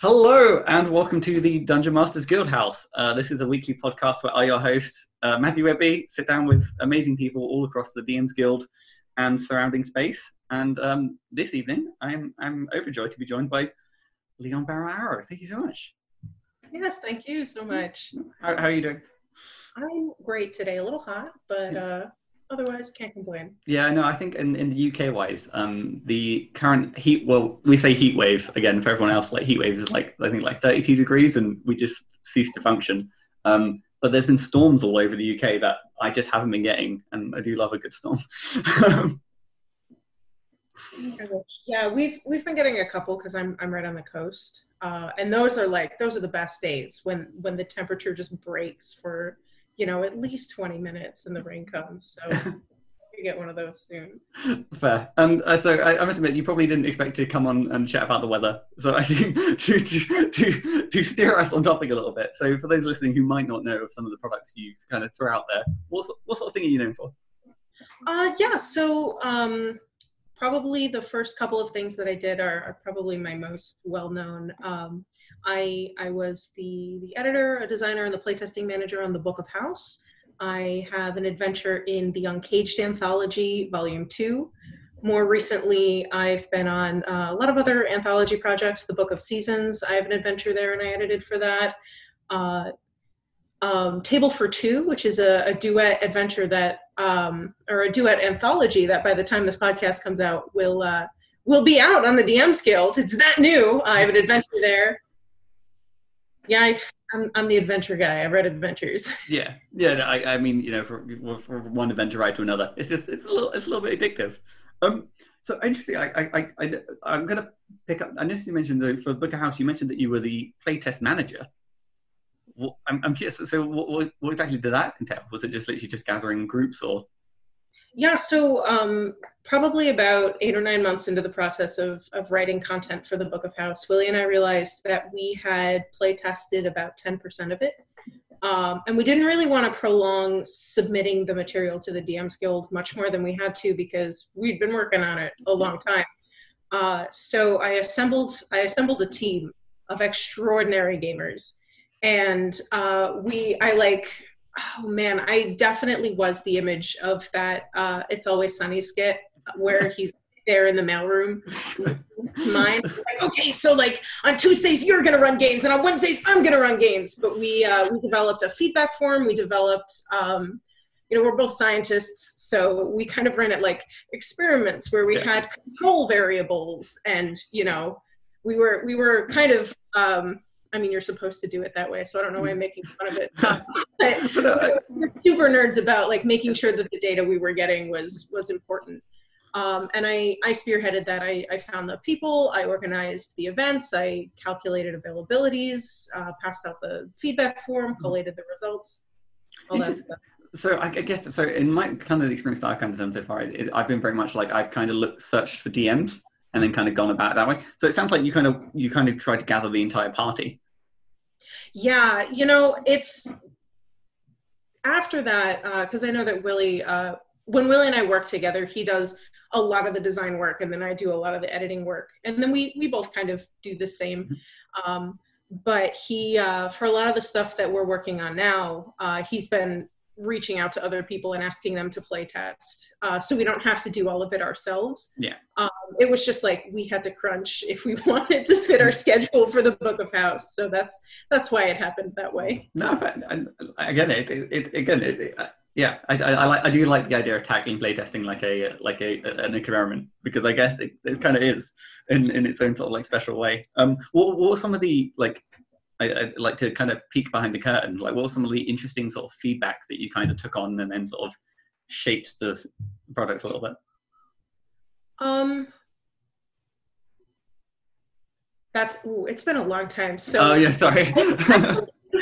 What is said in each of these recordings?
Hello, and welcome to the Dungeon Masters Guild House. Uh, this is a weekly podcast where I, your host, uh, Matthew Webby, sit down with amazing people all across the DM's Guild and surrounding space. And um, this evening, I'm I'm overjoyed to be joined by Leon Barrow Arrow. Thank you so much. Yes, thank you so much. How, how are you doing? I'm great today. A little hot, but uh, otherwise can't complain. Yeah, no, I think in, in the UK wise, um, the current heat, well, we say heat wave again for everyone else, like heat wave is like, I think like 32 degrees and we just cease to function. Um, but there's been storms all over the UK that I just haven't been getting, and I do love a good storm. yeah, we've we've been getting a couple because I'm I'm right on the coast, uh, and those are like those are the best days when when the temperature just breaks for you know, at least 20 minutes and the rain comes. So we get one of those soon. Fair. And uh, so I, I, must admit, you probably didn't expect to come on and chat about the weather. So I think to, to, to, to steer us on topic a little bit. So for those listening who might not know of some of the products you kind of throw out there, what, what sort of thing are you known for? Uh, yeah, so um, probably the first couple of things that I did are, are probably my most well known. Um, I, I was the, the editor, a designer, and the playtesting manager on the Book of House. I have an adventure in the Uncaged Anthology, Volume 2. More recently, I've been on uh, a lot of other anthology projects, the Book of Seasons. I have an adventure there, and I edited for that. Uh, um, Table for Two, which is a, a duet adventure that, um, or a duet anthology that by the time this podcast comes out will uh, will be out on the DM Guild. It's that new. I have an adventure there yeah, I, am I'm, I'm the adventure guy. I read adventures. Yeah, yeah. No, I, I mean, you know, for, for one adventure ride to another, it's just it's a little it's a little bit addictive. Um, so interesting. I I I I'm gonna pick up. I noticed you mentioned the, for Book of House. You mentioned that you were the playtest manager. Well, I'm, I'm curious. So, what, what exactly did that entail? Was it just literally just gathering groups, or yeah, so um, probably about eight or nine months into the process of, of writing content for the Book of House, Willie and I realized that we had play tested about 10% of it. Um, and we didn't really want to prolong submitting the material to the DMs Guild much more than we had to because we'd been working on it a long time. Uh, so I assembled I assembled a team of extraordinary gamers, and uh, we I like oh man, I definitely was the image of that uh, It's Always Sunny skit where he's there in the mailroom. Mine, like, okay, so like on Tuesdays you're gonna run games, and on Wednesdays I'm gonna run games. But we uh, we developed a feedback form. We developed, um, you know, we're both scientists, so we kind of ran it like experiments where we had control variables, and you know, we were we were kind of um, I mean, you're supposed to do it that way, so I don't know why I'm making fun of it. but we're super nerds about like making sure that the data we were getting was was important. Um, and I, I spearheaded that. I, I found the people, I organized the events, I calculated availabilities, uh, passed out the feedback form, mm-hmm. collated the results, all that stuff. So I guess so. In my kind of the experience that I've kind of done so far, it, I've been very much like I've kind of looked searched for DMs and then kind of gone about it that way. So it sounds like you kind of you kind of tried to gather the entire party. Yeah, you know, it's after that because uh, I know that Willie, uh, when Willie and I work together, he does a lot of the design work, and then I do a lot of the editing work, and then we we both kind of do the same. Mm-hmm. Um, but he, uh, for a lot of the stuff that we're working on now, uh, he's been reaching out to other people and asking them to play test uh, so we don't have to do all of it ourselves. Yeah. Um, it was just like we had to crunch if we wanted to fit our schedule for the book of house. So that's that's why it happened that way. No I, I get it, it, it again it, it, yeah I, I, I, like I do like the idea of tackling playtesting like a like a an experiment because I guess it, it kind of is in, in its own sort of like special way. Um, what, what were some of the like I, would like to kind of peek behind the curtain. Like, what was some of the interesting sort of feedback that you kind of took on and then sort of shaped the product a little bit? Um, that's ooh, it's been a long time. So, oh yeah, sorry.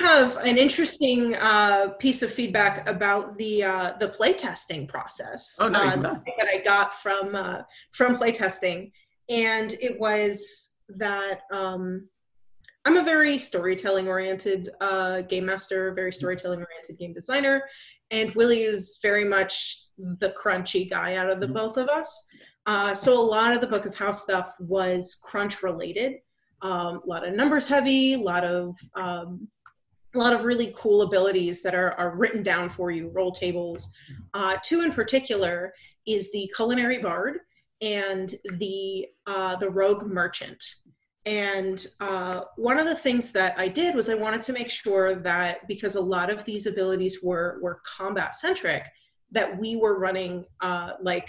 Have an interesting uh, piece of feedback about the uh, the playtesting process oh, no, uh, that I got from uh, from playtesting, and it was that um, I'm a very storytelling oriented uh, game master, very storytelling oriented game designer, and Willie is very much the crunchy guy out of the mm-hmm. both of us. Uh, so a lot of the Book of House stuff was crunch related. Um, a lot of numbers heavy, a lot of um, a lot of really cool abilities that are, are written down for you, roll tables. Uh, two in particular is the culinary bard and the uh, the rogue merchant. And uh, one of the things that I did was I wanted to make sure that because a lot of these abilities were were combat centric, that we were running uh, like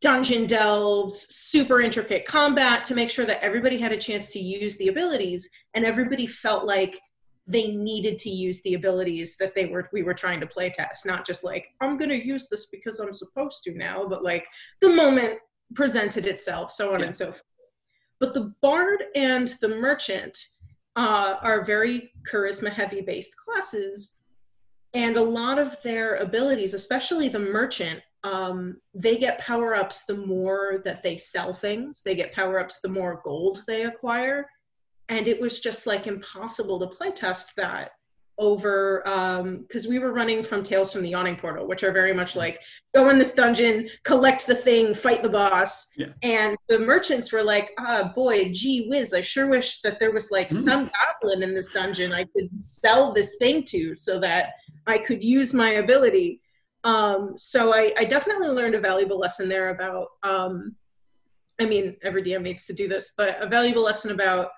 dungeon delves, super intricate combat to make sure that everybody had a chance to use the abilities and everybody felt like they needed to use the abilities that they were we were trying to play test, not just like I'm going to use this because I'm supposed to now, but like the moment presented itself, so on yeah. and so forth. But the bard and the merchant uh, are very charisma heavy based classes, and a lot of their abilities, especially the merchant, um, they get power ups the more that they sell things. They get power ups the more gold they acquire, and it was just like impossible to play test that over because um, we were running from Tales from the Yawning Portal, which are very much like go in this dungeon, collect the thing, fight the boss. Yeah. And the merchants were like, ah, boy, gee whiz, I sure wish that there was like mm. some goblin in this dungeon I could sell this thing to so that I could use my ability. Um, so I, I, definitely learned a valuable lesson there about, um, I mean, every DM needs to do this, but a valuable lesson about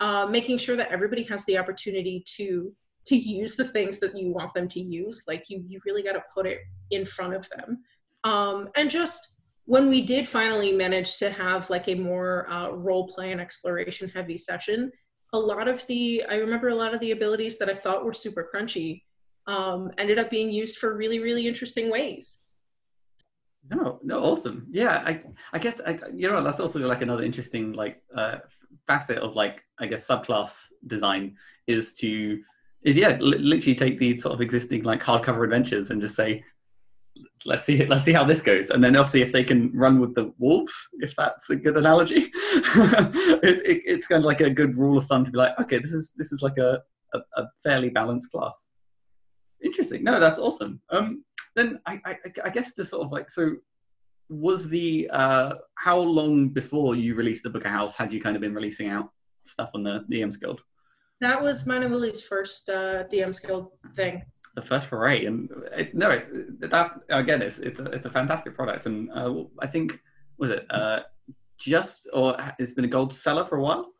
uh, making sure that everybody has the opportunity to to use the things that you want them to use like you you really got to put it in front of them. Um, and just when we did finally manage to have like a more uh, role play and exploration heavy session a lot of the i remember a lot of the abilities that i thought were super crunchy um, ended up being used for really really interesting ways. No no awesome. Yeah i i guess I, you know that's also like another interesting like uh facet of like i guess subclass design is to is yeah, literally take the sort of existing like hardcover adventures and just say, let's see, let's see how this goes, and then obviously if they can run with the wolves, if that's a good analogy, it, it, it's kind of like a good rule of thumb to be like, okay, this is this is like a a, a fairly balanced class. Interesting. No, that's awesome. Um, then I, I, I guess to sort of like so was the uh how long before you released the book of house had you kind of been releasing out stuff on the the DMs Guild? That was mine and Willie's first uh, DMs Guild thing. The first foray, and it, no, it's that again. It's it's a, it's a fantastic product, and uh, I think was it uh, just or it's been a gold seller for a while.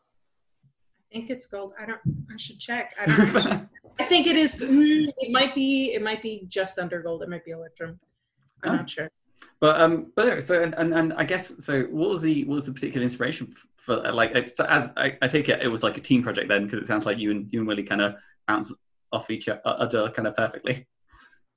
I think it's gold. I don't. I should check. I, don't I think it is. Mm, it might be. It might be just under gold. It might be Electrum. I'm oh. not sure. But um, but so and, and, and I guess so. What was the what was the particular inspiration for like as I, I take it it was like a team project then because it sounds like you and you and Willie kind of bounce off each other kind of perfectly.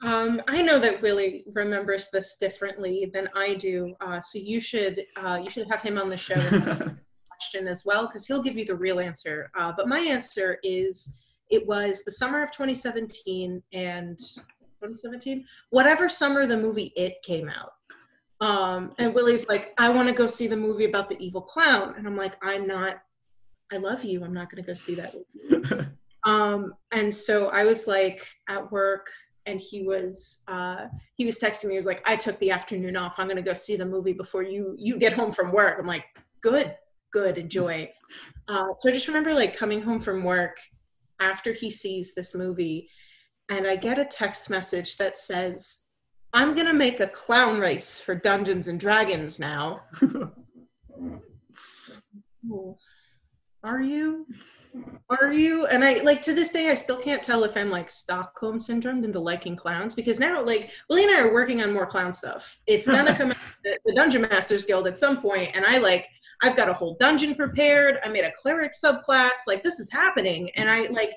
Um, I know that Willie remembers this differently than I do, uh, so you should uh, you should have him on the show question as well because he'll give you the real answer. Uh, but my answer is it was the summer of 2017 and 2017 whatever summer the movie It came out. Um, and Willie's like, I want to go see the movie about the evil clown. And I'm like, I'm not, I love you. I'm not going to go see that movie. um, and so I was like at work and he was, uh, he was texting me. He was like, I took the afternoon off. I'm going to go see the movie before you, you get home from work. I'm like, good, good, enjoy. Uh, so I just remember like coming home from work after he sees this movie and I get a text message that says, I'm gonna make a clown race for Dungeons and Dragons now. Are you? Are you? And I like to this day, I still can't tell if I'm like Stockholm syndrome into liking clowns because now, like, Willie and I are working on more clown stuff. It's gonna come out the, the Dungeon Masters Guild at some point, and I like, I've got a whole dungeon prepared. I made a cleric subclass. Like, this is happening, and I like,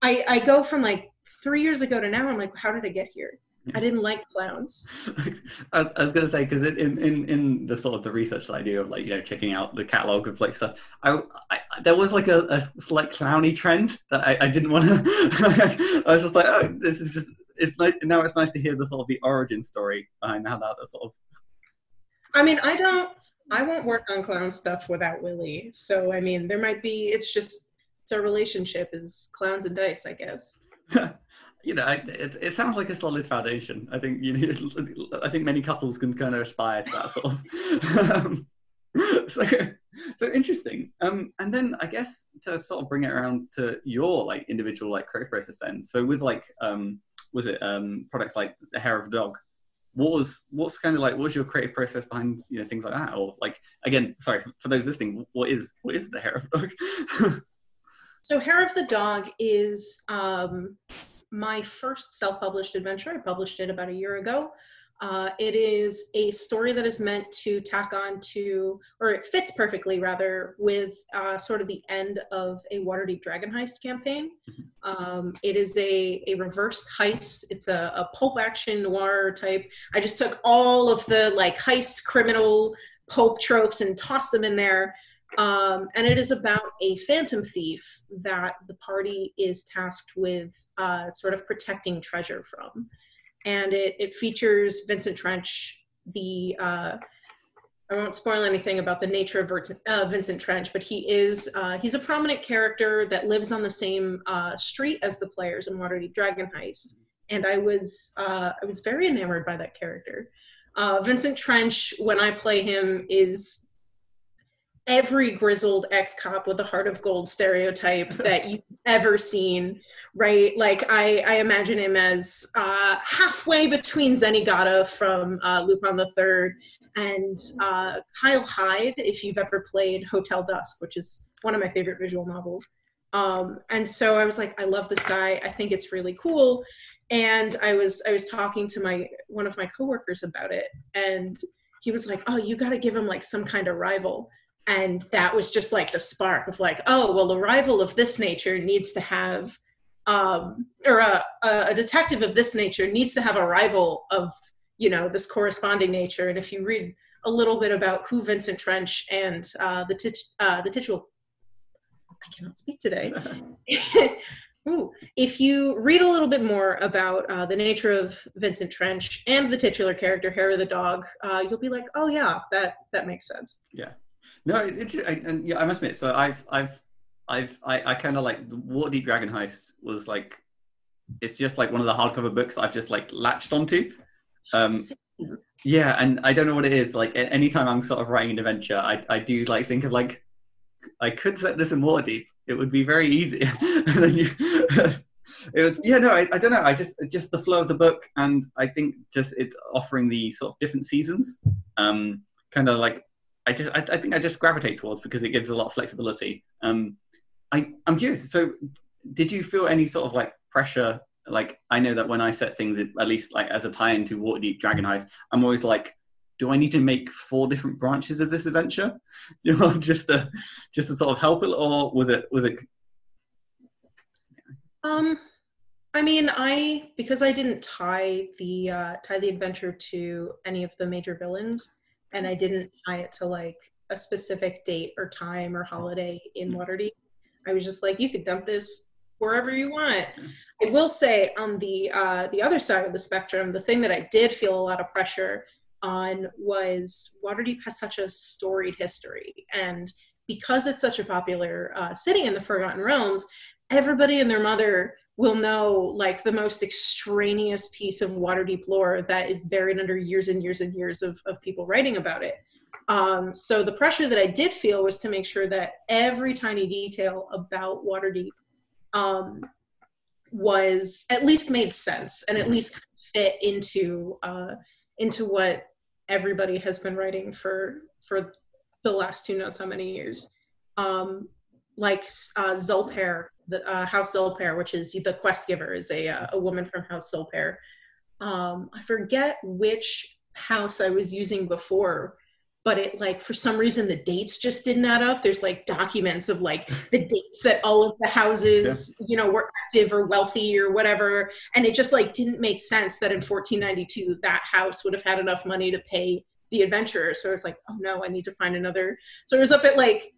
I I go from like three years ago to now. I'm like, how did I get here? I didn't like clowns. I was, I was going to say because in, in in the sort of the research that I do of like you know checking out the catalog of like stuff, I, I there was like a, a slight clowny trend that I, I didn't want to. I was just like, oh, this is just it's like now it's nice to hear the sort of the origin story behind how that sort of. I mean, I don't. I won't work on clown stuff without Willie. So I mean, there might be. It's just it's our relationship is clowns and dice, I guess. you know, it, it sounds like a solid foundation. I think you know, I think many couples can kind of aspire to that sort of. Um, so so interesting. Um, and then I guess to sort of bring it around to your like individual like creative process then. So with like um, was it um products like the hair of a dog? What was what's kind of like what was your creative process behind you know things like that? Or like again, sorry for, for those listening, what is what is the hair of a dog? so hair of the dog is um my first self-published adventure. I published it about a year ago. Uh, it is a story that is meant to tack on to, or it fits perfectly rather, with uh, sort of the end of a Waterdeep Dragon Heist campaign. Mm-hmm. Um, it is a, a reverse heist. It's a, a pulp action noir type. I just took all of the like heist criminal pulp tropes and tossed them in there. Um, and it is about a phantom thief that the party is tasked with uh, sort of protecting treasure from and it, it features Vincent Trench, the uh, I won't spoil anything about the nature of uh, Vincent Trench, but he is uh, he's a prominent character that lives on the same uh, street as the players in Waterdeep Dragon Heist, and I was uh, I was very enamored by that character. Uh, Vincent Trench, when I play him, is every grizzled ex-cop with a heart of gold stereotype that you've ever seen right? Like I, I imagine him as uh, halfway between Zenigata from uh, Lupin the Third and uh, Kyle Hyde, if you've ever played Hotel Dusk, which is one of my favorite visual novels. Um, and so I was like, I love this guy. I think it's really cool. And I was I was talking to my one of my coworkers about it, and he was like, "Oh, you got to give him like some kind of rival." And that was just like the spark of like, "Oh, well, a rival of this nature needs to have." um, or a, a detective of this nature needs to have a rival of you know this corresponding nature and if you read a little bit about who vincent trench and uh, the tit- uh, the titular i cannot speak today Ooh. If you read a little bit more about uh, the nature of Vincent Trench and the titular character Hair of the Dog, uh, you'll be like, "Oh yeah, that that makes sense." Yeah, no, it, it, I, and yeah, I must admit. So I've I've I've I, I kind of like Waterdeep Dragon Heist was like it's just like one of the hardcover books I've just like latched onto. Um, yeah, and I don't know what it is. Like anytime I'm sort of writing an adventure, I I do like think of like I could set this in Waterdeep. It would be very easy. you, it was yeah no I, I don't know I just just the flow of the book and I think just it's offering the sort of different seasons. Um, kind of like I just I, I think I just gravitate towards because it gives a lot of flexibility. Um, I, I'm curious. So, did you feel any sort of like pressure? Like, I know that when I set things, at least like as a tie into Waterdeep Dragon Heist, I'm always like, do I need to make four different branches of this adventure? You know, just to just to sort of help it, or was it was it? Um, I mean, I because I didn't tie the uh, tie the adventure to any of the major villains, and I didn't tie it to like a specific date or time or holiday in mm. Waterdeep. I was just like, you could dump this wherever you want. I will say on the uh, the other side of the spectrum, the thing that I did feel a lot of pressure on was Waterdeep has such a storied history, and because it's such a popular uh, city in the Forgotten Realms, everybody and their mother will know like the most extraneous piece of Waterdeep lore that is buried under years and years and years of, of people writing about it. Um, so the pressure that I did feel was to make sure that every tiny detail about Waterdeep um, was at least made sense and at least fit into uh, into what everybody has been writing for for the last who knows how many years. Um, like uh, Zulper, the uh, House Zulper, which is the quest giver, is a uh, a woman from House Zulper. Um, I forget which house I was using before, but it like for some reason the dates just didn't add up there's like documents of like the dates that all of the houses yeah. you know were active or wealthy or whatever and it just like didn't make sense that in 1492 that house would have had enough money to pay the adventurer so i was like oh no i need to find another so it was up at like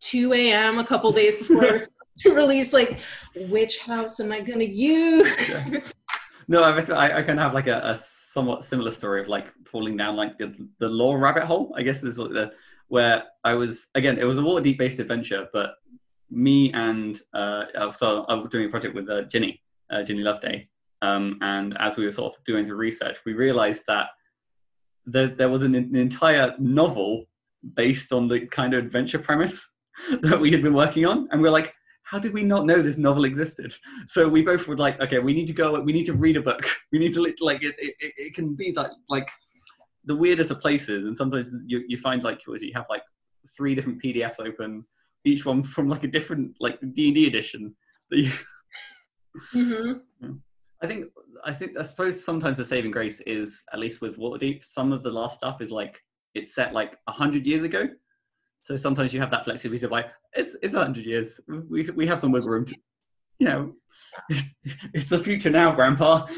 2 a.m a couple days before to release like which house am i going to use yeah. no I, I, I kind of have like a, a somewhat similar story of like falling down like the, the lore rabbit hole. I guess is like the where I was again. It was a Waterdeep based adventure, but me and uh, so I was doing a project with uh, Ginny, uh, Ginny Loveday, um, and as we were sort of doing the research, we realised that there there was an, an, entire novel based on the kind of adventure premise that we had been working on, and we're like, how did we not know this novel existed? So we both were like, okay, we need to go, we need to read a book. We need to like it. It, it can be like like the weirdest of places, and sometimes you you find like you have like three different PDFs open, each one from like a different like D and D edition. That you. Mm-hmm. I think I think I suppose sometimes the saving grace is at least with Waterdeep. Some of the last stuff is like it's set like a hundred years ago, so sometimes you have that flexibility of like it's it's a hundred years. We we have some wiggle room. To, you know, it's, it's the future now, Grandpa.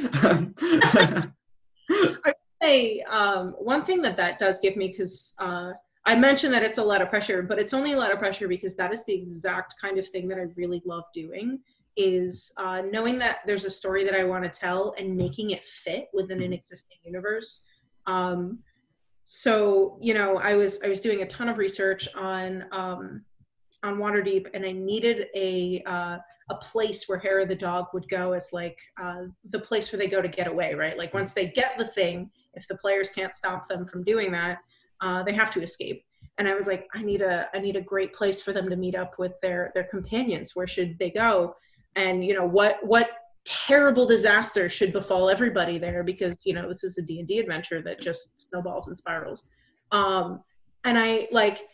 I say um, one thing that that does give me because uh, I mentioned that it's a lot of pressure, but it's only a lot of pressure because that is the exact kind of thing that I really love doing is uh, knowing that there's a story that I want to tell and making it fit within an existing universe. Um, so you know, I was I was doing a ton of research on um, on Waterdeep, and I needed a uh, a place where Hair of the Dog would go as like uh, the place where they go to get away, right? Like once they get the thing, if the players can't stop them from doing that, uh, they have to escape. And I was like, I need a I need a great place for them to meet up with their their companions. Where should they go? and you know what what terrible disaster should befall everybody there because you know this is a d&d adventure that just snowballs and spirals. Um, and i like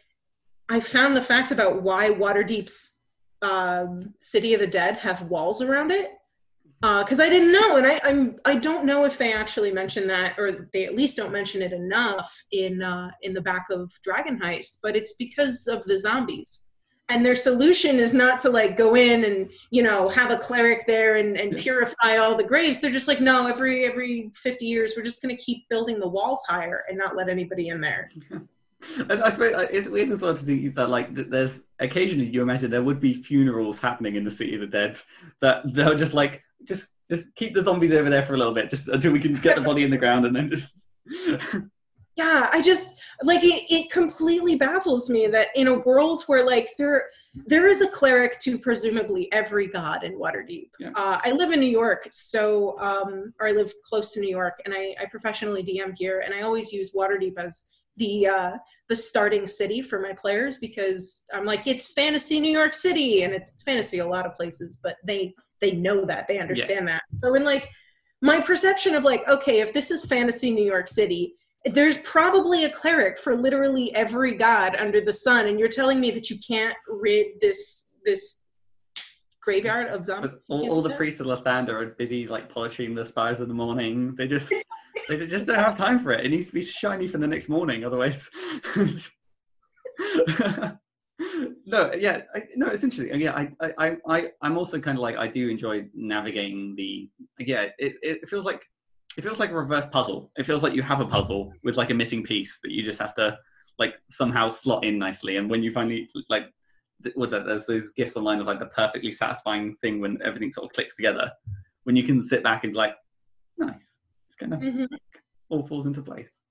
i found the fact about why waterdeep's uh, city of the dead have walls around it because uh, i didn't know. And I, I'm, I don't know if they actually mention that or they at least don't mention it enough in uh, in the back of dragon heist but it's because of the zombies and their solution is not to like go in and you know have a cleric there and, and purify all the graves. They're just like no every every 50 years we're just going to keep building the walls higher and not let anybody in there. And I suppose uh, it's weird as well to see that like there's occasionally you imagine there would be funerals happening in the city of the dead that they're just like just just keep the zombies over there for a little bit just until we can get the body in the ground and then just yeah i just like it, it completely baffles me that in a world where like there there is a cleric to presumably every god in waterdeep yeah. uh, i live in new york so um, or i live close to new york and I, I professionally dm here and i always use waterdeep as the uh, the starting city for my players because i'm like it's fantasy new york city and it's fantasy a lot of places but they they know that they understand yeah. that so in like my perception of like okay if this is fantasy new york city there's probably a cleric for literally every god under the sun and you're telling me that you can't rid this this graveyard of zombies? All, all the priests of Lathander are busy like polishing the spires in the morning. They just they just don't have time for it. It needs to be shiny for the next morning otherwise. No yeah I, no it's interesting. Yeah I, I i i'm also kind of like i do enjoy navigating the yeah it, it feels like it feels like a reverse puzzle. It feels like you have a puzzle with like a missing piece that you just have to like somehow slot in nicely. And when you finally like, what's that? There's those gifts online of like the perfectly satisfying thing when everything sort of clicks together. When you can sit back and like, nice, it's kind of mm-hmm. all falls into place.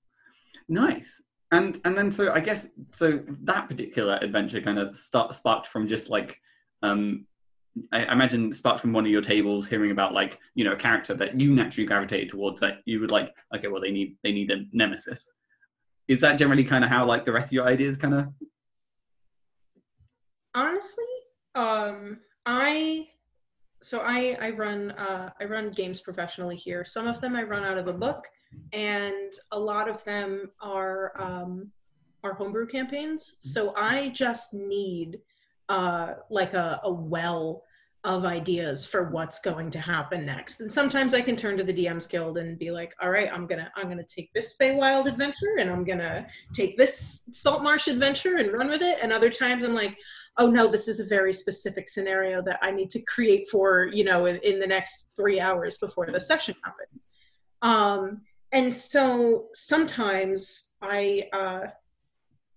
Nice. And and then so I guess so that particular adventure kind of start sparked from just like um I imagine sparked from one of your tables hearing about like you know a character that you naturally gravitated towards that you would like okay well they need they need a nemesis. Is that generally kind of how like the rest of your ideas kind of? Honestly um i so i i run uh i run games professionally here. Some of them i run out of a book and a lot of them are um are homebrew campaigns. So i just need uh, like a, a well of ideas for what's going to happen next. And sometimes I can turn to the DMs Guild and be like, all right, I'm gonna I'm gonna take this Feywild adventure and I'm gonna take this Salt Marsh adventure and run with it. And other times I'm like, oh no, this is a very specific scenario that I need to create for, you know, in, in the next three hours before the session happens. Um, and so sometimes I uh,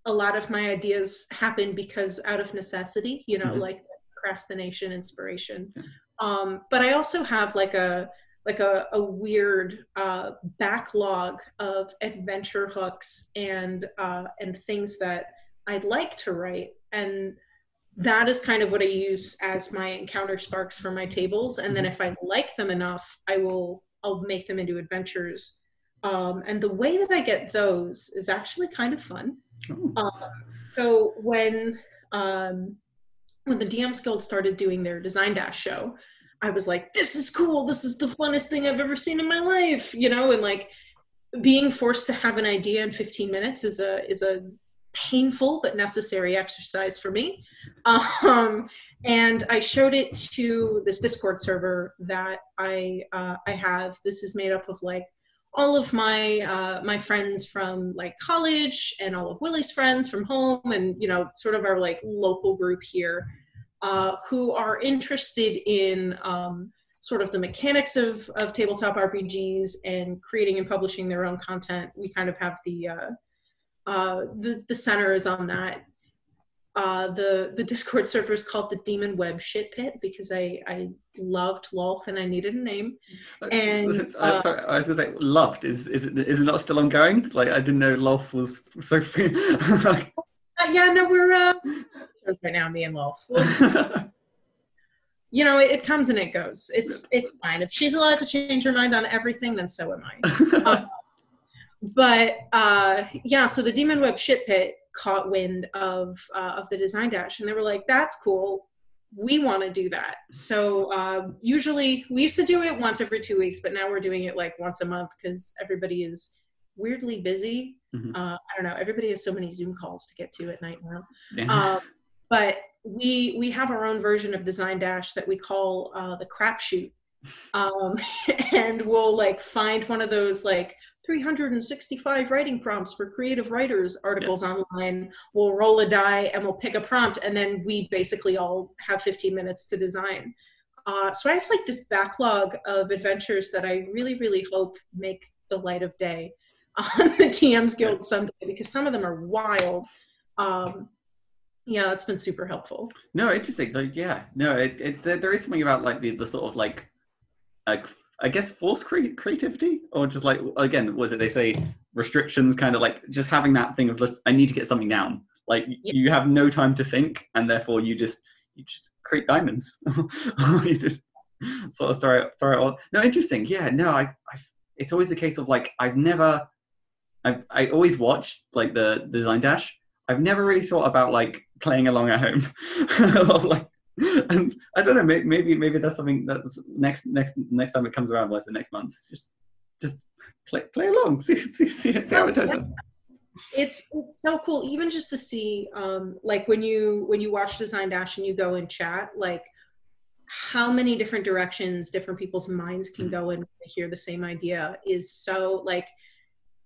a lot of my ideas happen because out of necessity, you know, mm-hmm. like procrastination inspiration. Um, but I also have like a like a, a weird uh, backlog of adventure hooks and uh, and things that I'd like to write, and that is kind of what I use as my encounter sparks for my tables. And then mm-hmm. if I like them enough, I will I'll make them into adventures. Um, and the way that I get those is actually kind of fun. Oh. Um, so when um, when the DMs Guild started doing their Design Dash show, I was like, "This is cool. This is the funnest thing I've ever seen in my life," you know. And like being forced to have an idea in 15 minutes is a is a painful but necessary exercise for me. Um, and I showed it to this Discord server that I uh, I have. This is made up of like all of my uh, my friends from like college and all of Willie's friends from home, and you know, sort of our like local group here, uh, who are interested in um, sort of the mechanics of of tabletop RPGs and creating and publishing their own content. We kind of have the uh, uh, the the center is on that uh, the the Discord server is called the Demon Web Shit Pit because I I loved Lolth and I needed a name. And I'm uh, sorry, I was gonna say loved. Is is it is it not still ongoing? Like I didn't know Lolth was so free. Uh, yeah, no, we're uh, right now, me and Lolth. You know, it, it comes and it goes. It's it's fine. If she's allowed to change her mind on everything, then so am I. Um, but uh, yeah, so the Demon Web Shit Pit caught wind of uh, of the design dash, and they were like, "That's cool. We want to do that." So uh, usually we used to do it once every two weeks, but now we're doing it like once a month because everybody is weirdly busy. Mhm. Uh, I don't know. Everybody has so many Zoom calls to get to at night now. Yeah. Um, but we we have our own version of Design Dash that we call uh, the crapshoot, um, and we'll like find one of those like 365 writing prompts for creative writers articles online. We'll roll a die and we'll pick a prompt, and then we basically all have 15 minutes to design. Uh, so I have like this backlog of adventures that I really, really hope make the light of day on the DM's Guild someday because some of them are wild. Um, yeah, it's been super helpful. No, interesting. Like, yeah, no, it, it there, there is something about like the, the sort of like, like I guess force cre- creativity, or just like again, was it they say restrictions? Kind of like just having that thing of just I need to get something down. Like Yeah. you have no time to think, and therefore you just you just create diamonds. you just sort of throw it throw it all. No, interesting. Yeah, no, I, I it's always the case of like I've never, I I always watched like the design dash. I've never really thought about like playing along at home. Like, and I don't know. Maybe, maybe that's something that's next next next time it comes around. Like the next month, just just play play along. See see see, see how it turns out. it's it's so cool even just to see um like when you when you watch design dash and you go and chat like how many different directions different people's minds can Mhm. go in to hear the same idea is so like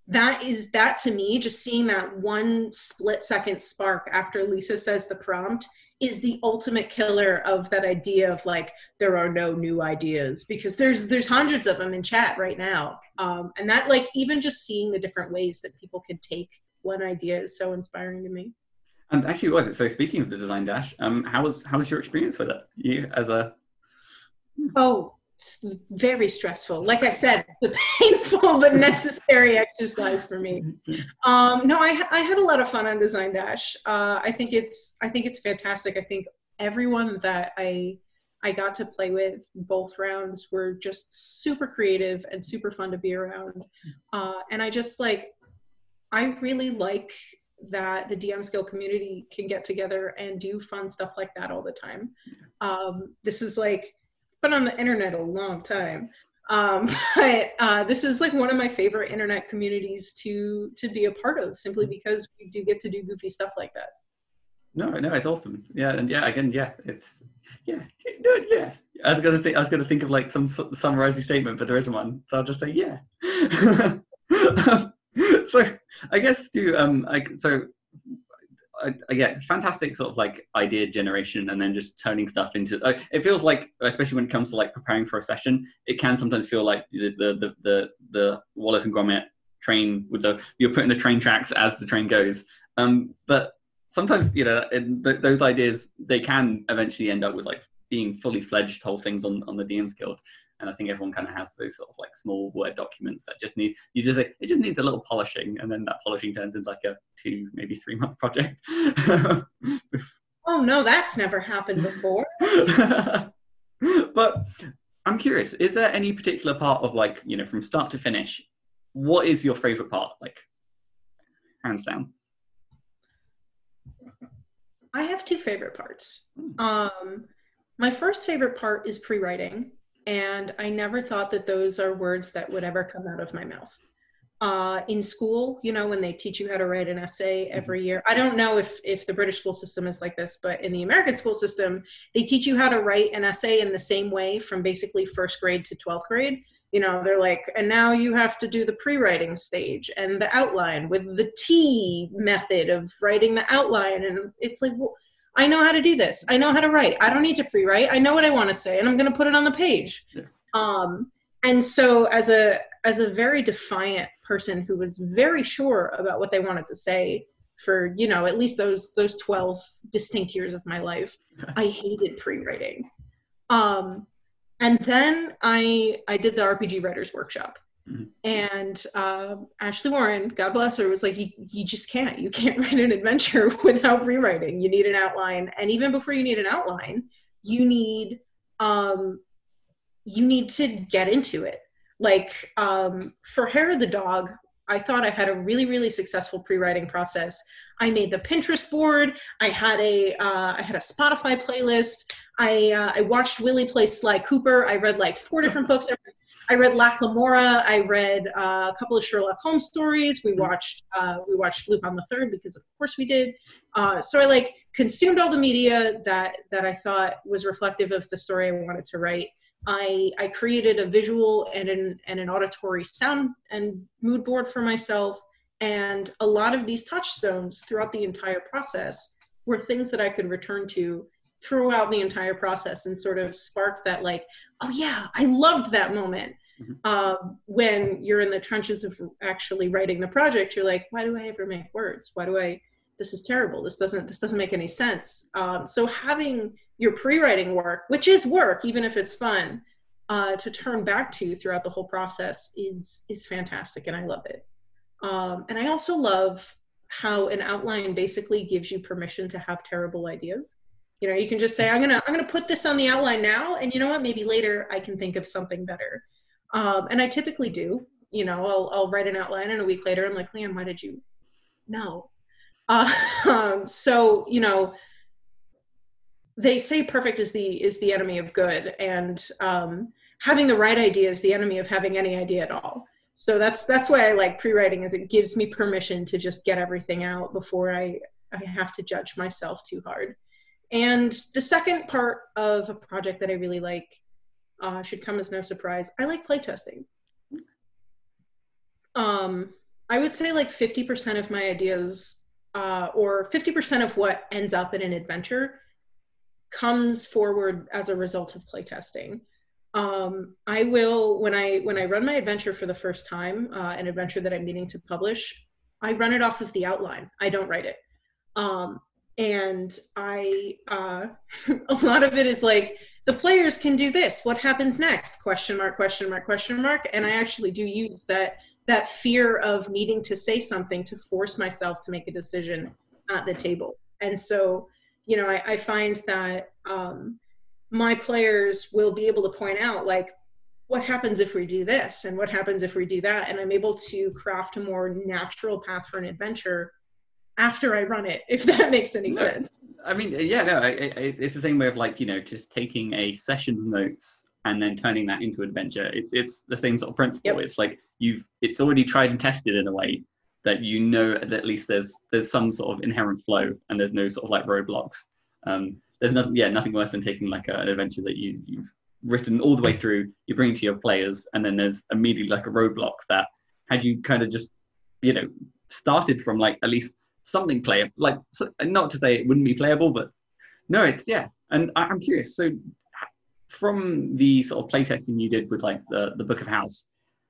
that is that to me just seeing that one split second spark after lisa says the prompt is the ultimate killer of that idea of like there are no new ideas because there's there's hundreds of them in chat right now um, and that like even just seeing the different ways that people could take one idea is so inspiring to me And actually, was it? So speaking of the design dash, um, how was how was your experience with it? You as a oh it's very stressful like i said the painful but necessary exercise for me Um, no, I, I had a lot of fun on Design Dash. Uh, I think it's I think it's fantastic. I think everyone that I I got to play with both rounds were just super creative and super fun to be around. Uh, and I just like I really like that the DMs Guild community can get together and do fun stuff like that all the time. Um, this is like been on the internet a long time um, but uh, this is like one of my favorite internet communities to to be a part of simply because we do get to do goofy stuff like that no, no, it's awesome. Yeah, and yeah, again, yeah, it's yeah, no, yeah. I was gonna think I was gonna think of like some su- summarizing statement, but there isn't one, so I'll just say yeah. so I guess to um, like so. Get fantastic sort of like idea generation and then just turning stuff into uh, it feels like especially when it comes to like preparing for a session it can sometimes feel like the the the the, the Wallace and Gromit train with the you're putting the train tracks as the train goes. Um but sometimes you know th- those ideas they can eventually end up with like being fully fledged whole things on on the DM's guild and I think everyone kind of has those sort of like small word documents that just need you just it just needs a little polishing and then that polishing turns into like a two maybe three month project. Oh no that's never happened before. But I'm curious is there any particular part of like you know from start to finish what is your favorite part? Like hands down. I have two favorite parts. Hmm. Um, my first favorite part is pre-writing, and I never thought that those are words that would ever come out of my mouth. Uh, in school, you know, when they teach you how to write an essay Mm-hmm. every year, I don't know if if the British school system is like this, but in the American school system, they teach you how to write an essay in the same way from basically first grade to twelfth grade. You know, they're like, and now you have to do the pre-writing stage and the outline with the T method of writing the outline, and it's like. Well, I know how to do this. I know how to write. I don't need to pre-write. I know what I want to say, and I'm going to put it on the page. Yeah. Um, and so, as a as a very defiant person who was very sure about what they wanted to say for you know at least those those 12 distinct years of my life, I hated pre-writing. Um, and then I I did the RPG Writers Workshop. Mhm. And uh, Ashley Warren, God bless her, was like, you, just can't. You can't write an adventure without rewriting. You need an outline, and even before you need an outline, you need um, you need to get into it. Like um, for Hair the Dog, I thought I had a really really successful pre-writing process. I made the Pinterest board. I had a uh, I had a Spotify playlist. I uh, I watched Willie play Sly Cooper. I read like four different books. I read Locke Lamora. I read uh, a couple of Sherlock Holmes stories. We watched uh, we watched Lupin the Third because of course we did. Uh, so I like consumed all the media that that I thought was reflective of the story I wanted to write. I I created a visual and an and an auditory sound and mood board for myself. And a lot of these touchstones throughout the entire process were things that I could return to throughout the entire process and sort of spark that like oh yeah i loved that moment. Mhm. um, when you're in the trenches of actually writing the project you're like why do i ever make words? Why do i this is terrible. This doesn't this doesn't make any sense. Um, so having your pre-writing work which is work even if it's fun uh, to turn back to throughout the whole process is is fantastic and i love it. Um, and i also love how an outline basically gives you permission to have terrible ideas you know you can just say i'm gonna i'm gonna put this on the outline now and you know what? Maybe later i can think of something better. Um, and i typically do. You know I'll, I'll write an outline and a week later i'm like liam why did you no uh, um, so you know they say perfect is the is the enemy of good and um, having the right idea is the enemy of having any idea at all. So that's that's why i like pre-writing is it gives me permission to just get everything out before i i have to judge myself too hard and the second part of a project that I really like uh, should come as no surprise. I like playtesting. Um, I would say like 50% of my ideas, uh, or 50% of what ends up in an adventure, comes forward as a result of playtesting. Um, I will when I when I run my adventure for the first time, uh, an adventure that I'm meaning to publish, I run it off of the outline. I don't write it. Um, and i uh, a lot of it is like the players can do this. What happens next? Question mark question mark question mark. And i actually do use that that fear of needing to say something to force myself to make a decision at the table. And so you know i, I find that um, my players will be able to point out like what happens if we do this and what happens if we do that? And i'm able to craft a more natural path for an adventure after I run it, if that makes any No. sense. I mean, yeah, no, I, I, it's it's the same way of like you know just taking a session of notes and then turning that into adventure. It's it's the same sort of principle. Yep. It's like you've it's already tried and tested in a way that you know that at least there's there's some sort of inherent flow and there's no sort of like roadblocks. Um, there's nothing yeah nothing worse than taking like a, an adventure that you you've written all the way through, you bring it to your players, and then there's immediately like a roadblock that had you kind of just you know started from like at least something playable like not to say it wouldn't be playable but no it's yeah and I, i'm curious so from the sort of playtesting you did with like the the book of house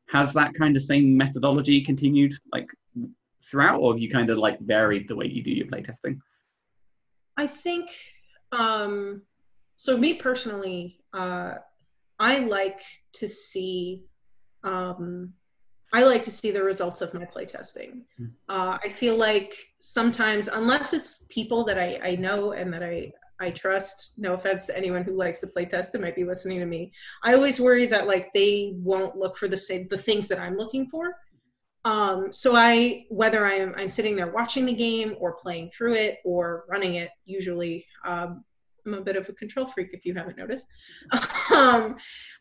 has that kind of same methodology continued like throughout or have you kind of like varied the way you do your playtesting I think um, so. Me personally, uh, I like to see. Um, I like to see the results of my playtesting. Hmm. Uh, I feel like sometimes, unless it's people that I, I know and that I I trust. No offense to anyone who likes to playtest and might be listening to me. I always worry that like they won't look for the same the things that I'm looking for. Um, so I, whether I'm I'm sitting there watching the game or playing through it or running it, usually um, I'm a bit of a control freak if you haven't noticed. um,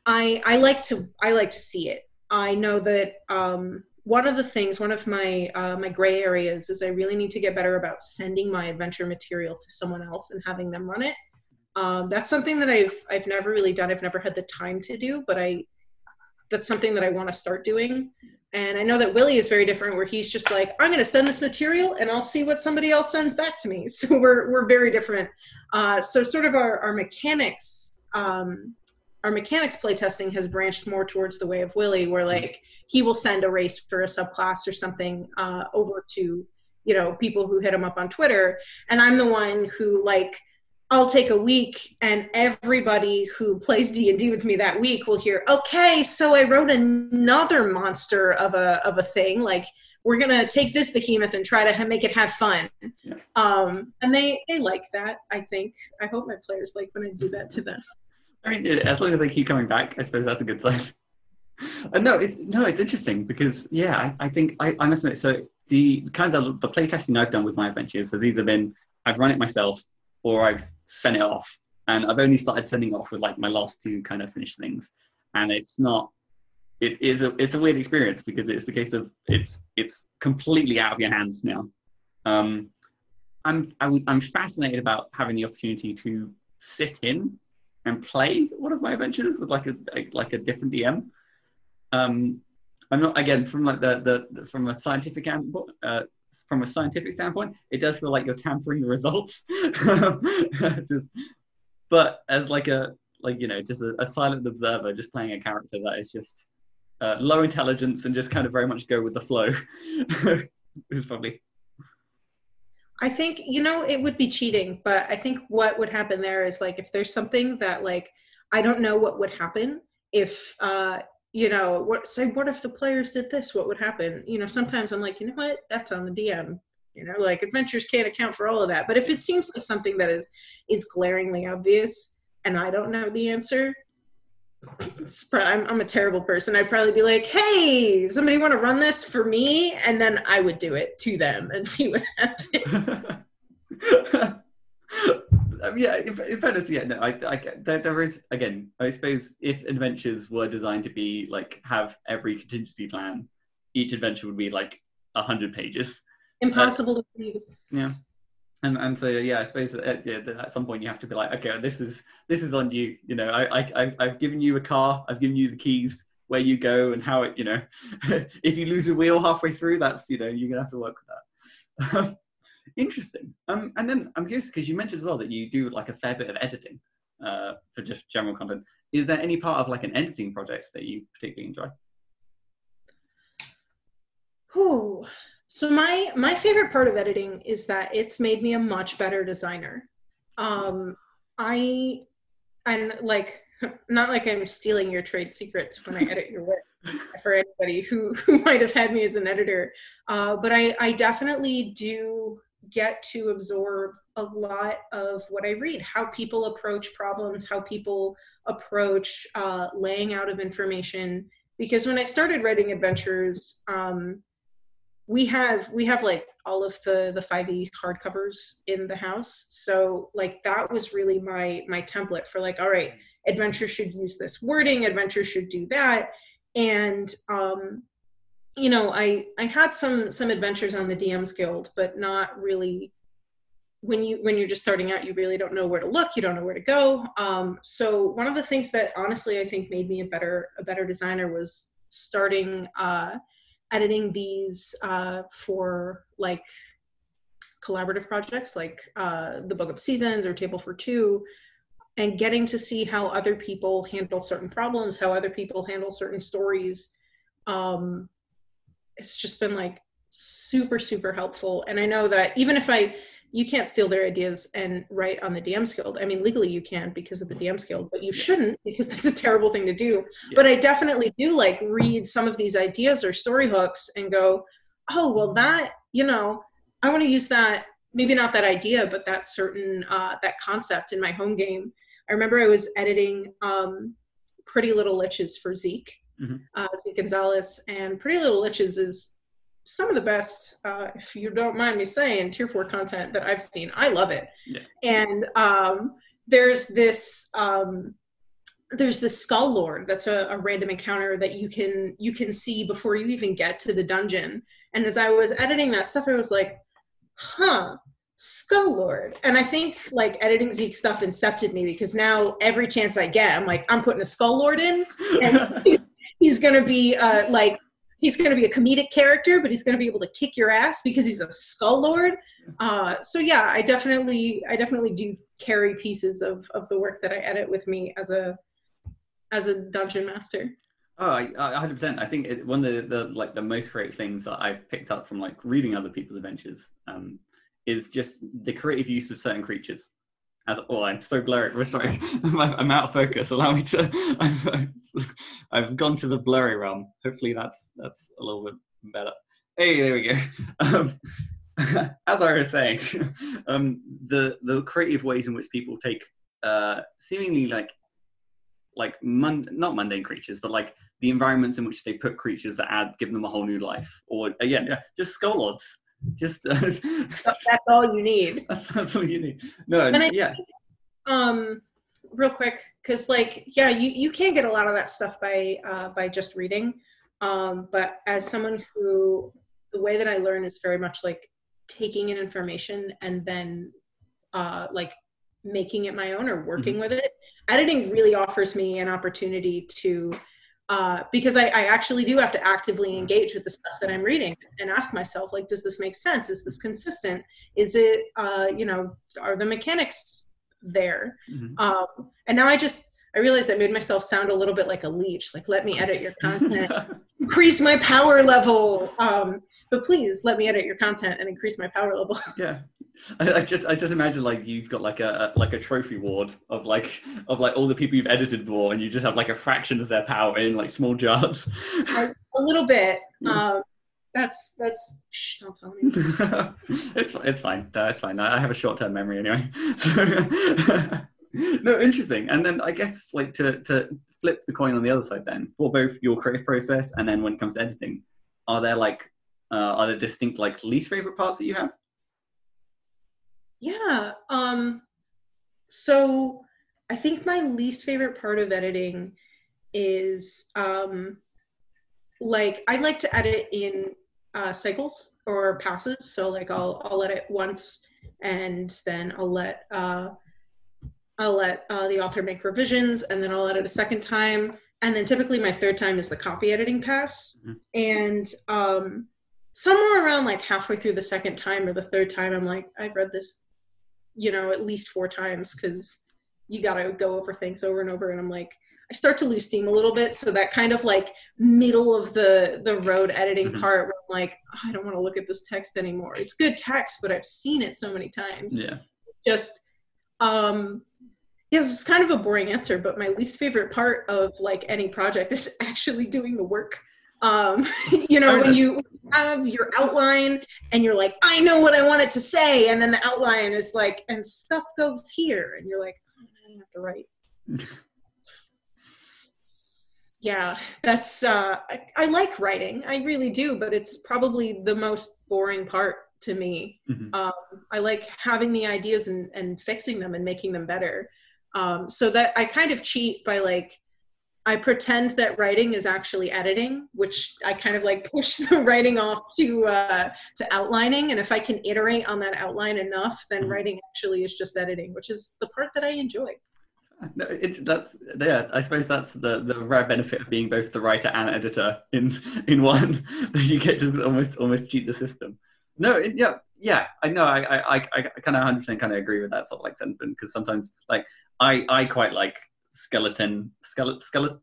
I I like to I like to see it. I know that um, one of the things, one of my uh, my gray areas is I really need to get better about sending my adventure material to someone else and having them run it. Um, that's something that I've I've never really done. I've never had the time to do, but I that's something that I want to start doing. And I know that Willie is very different, where he's just like, I'm going to send this material and I'll see what somebody else sends back to me. So we're we're very different. Uh, so sort of our our mechanics. Um, our mechanics playtesting has branched more towards the way of Willie, where like he will send a race for a subclass or something uh, over to you know people who hit him up on Twitter, and I'm the one who like I'll take a week, and everybody who plays D and D with me that week will hear, okay, so I wrote another monster of a of a thing. Like we're gonna take this behemoth and try to make it have fun. Yeah. um, and they they like that i think. I hope my players like when i do that to them I mean, as long as they keep coming back, I suppose that's a good sign. uh, no, it's no, it's interesting because yeah, I, I think I, I must admit. So the kind of the, the playtesting I've done with my adventures has either been I've run it myself or I've sent it off, and I've only started sending off with like my last two kind of finished things, and it's not. It is a it's a weird experience because it's the case of it's it's completely out of your hands now. Um, I'm I am i am fascinated about having the opportunity to sit in and play one of my adventures with like a like a different DM. Um, I'm not again from like the the, from a scientific uh, from a scientific standpoint, it does feel like you're tampering the results. just, but as like a like you know just a, a, silent observer, just playing a character that is just uh, low intelligence and just kind of very much go with the flow is probably I think you know it would be cheating, but I think what would happen there is like if there's something that like I don't know what would happen if uh you know what say what if the players did this what would happen? You know sometimes i'm like you know what? That's on the dm you know like adventures can't account for all of that but if it seems like something that is is glaringly obvious and i don't know the answer I'm, I'm a terrible person. I'd probably be like, "Hey, somebody want to run this for me?" And then I would do it to them and see what happens. um, yeah, in, in fairness, yeah, no, I, I there, there is again. I suppose if adventures were designed to be like have every contingency plan, each adventure would be like a hundred pages. Impossible uh, to read. Yeah and and so yeah, I suppose at, at some point you have to be like, okay, this is this is on you. You know, I I I've given you a car, I've given you the keys, where you go and how it. You know, if you lose a wheel halfway through, that's you know you're gonna have to work with that. Interesting. Um, and then I'm curious because you mentioned as well that you do like a fair bit of editing uh, for just general content. Is there any part of like an editing project that you particularly enjoy? Oh, so my my favorite part of editing is that it's made me a much better designer. Um, I and like not like I'm stealing your trade secrets when I edit your work for anybody who, who might have had me as an editor. Uh, but I, I definitely do get to absorb a lot of what I read, how people approach problems, how people approach uh, laying out of information. Because when I started writing adventures, um, we have we have like all of the the 5e hardcovers in the house. So like that was really my my template for like all right adventure should use this wording adventure should do that. And um you know i i had some some adventures on the dms guild but not really when you when you're just starting out you really don't know where to look you don't know where to go. Um, so one of the things that honestly i think made me a better a better designer was starting uh, editing these uh, for like collaborative projects like uh, the Book of Seasons or Table for Two, and getting to see how other people handle certain problems, how other people handle certain stories. Um, it's just been like super, super helpful. And I know that even if I you can't steal their ideas and write on the DMs Guild. I mean, legally you can because of the DMs Guild, but you shouldn't because that's a terrible thing to do. Yeah. But I definitely do like read some of these ideas or story hooks and go, oh, well, that, you know, I want to use that, maybe not that idea, but that certain, uh, that concept in my home game. I remember I was editing um, Pretty Little Liches for Zeke, mm-hmm. uh, Zeke Gonzalez, and Pretty Little Liches is some of the best, uh, if you don't mind me saying, tier four content that I've seen. I love it. Yeah. And um, there's this um, there's this skull lord that's a, a, random encounter that you can you can see before you even get to the dungeon. And as I was editing that stuff, I was like, huh. Skull Lord. And I think like editing Zeke stuff incepted me because now every chance I get, I'm like, I'm putting a Skull Lord in. And he's gonna be uh, like he's going to be a comedic character, but he's going to be able to kick your ass because he's a skull lord. Uh, so yeah, I definitely, I definitely do carry pieces of of the work that I edit with me as a as a dungeon master. Oh, I, 100%. I think it, one of the, the like the most creative things that I've picked up from like reading other people's adventures um, is just the creative use of certain creatures as oh i'm so blurry. Sorry. I'm out of focus. Allow me to I've, I've gone to the blurry realm. Hopefully that's that's a little bit better. Hey there we go. Um, as i was saying um, the the creative ways in which people take uh, seemingly like like mon- not mundane creatures but like the environments in which they put creatures that add give them a whole new life or again yeah, just skull lords just uh, that's all you need. That's, that's all you need. No, and I, yeah. Um, real quick, because like, yeah, you you can get a lot of that stuff by uh, by just reading. Um, but as someone who the way that I learn is very much like taking in information and then uh, like making it my own or working mm-hmm. with it. Editing really offers me an opportunity to uh, because I, I, actually do have to actively engage with the stuff that I'm reading and ask myself, like, does this make sense? Is this consistent? Is it, uh, you know, are the mechanics there? Mm-hmm. Um, and now I just, I realized I made myself sound a little bit like a leech. Like, let me edit your content, increase my power level. Um, but please let me edit your content and increase my power level. yeah, I, I, just I just imagine like you've got like a, a, like a trophy ward of like of like all the people you've edited for, and you just have like a fraction of their power in like small jars. a, a little bit. Um, that's that's. Shh, don't tell me. it's it's fine. That's fine. I have a short term memory anyway. no, interesting. And then I guess like to to flip the coin on the other side then for both your creative process and then when it comes to editing, are there like uh, are there distinct like least favorite parts that you have? Yeah. Um, so I think my least favorite part of editing is um, like I like to edit in uh, cycles or passes. So like I'll I'll edit once and then I'll let uh, I'll let uh, the author make revisions and then I'll edit a second time and then typically my third time is the copy editing pass mm-hmm. and um, somewhere around like halfway through the second time or the third time I'm like I've read this you know, at least four times because you got to go over things over and over. And I'm like, I start to lose steam a little bit. So that kind of like middle of the the road editing mm-hmm. part, where I'm like, oh, I don't want to look at this text anymore. It's good text, but I've seen it so many times. Yeah. Just, um, yes, it's kind of a boring answer, but my least favorite part of like any project is actually doing the work. Um, you know, when you have your outline and you're like, I know what I want it to say, and then the outline is like, and stuff goes here, and you're like, oh, I have to write. yeah, that's. Uh, I, I, like writing, I really do, but it's probably the most boring part to me. Mm-hmm. Um, I like having the ideas and, and fixing them and making them better. Um, so that I kind of cheat by like I pretend that writing is actually editing, which I kind of like push the writing off to uh, to outlining. And if I can iterate on that outline enough, then mm-hmm. writing actually is just editing, which is the part that I enjoy. No, it, that's yeah. I suppose that's the the rare benefit of being both the writer and editor in in one. You get to almost almost cheat the system. No, it, yeah, yeah. I know. I I I, I kind of hundred percent kind of agree with that sort of like sentiment because sometimes like I I quite like skeleton skeleton skeleton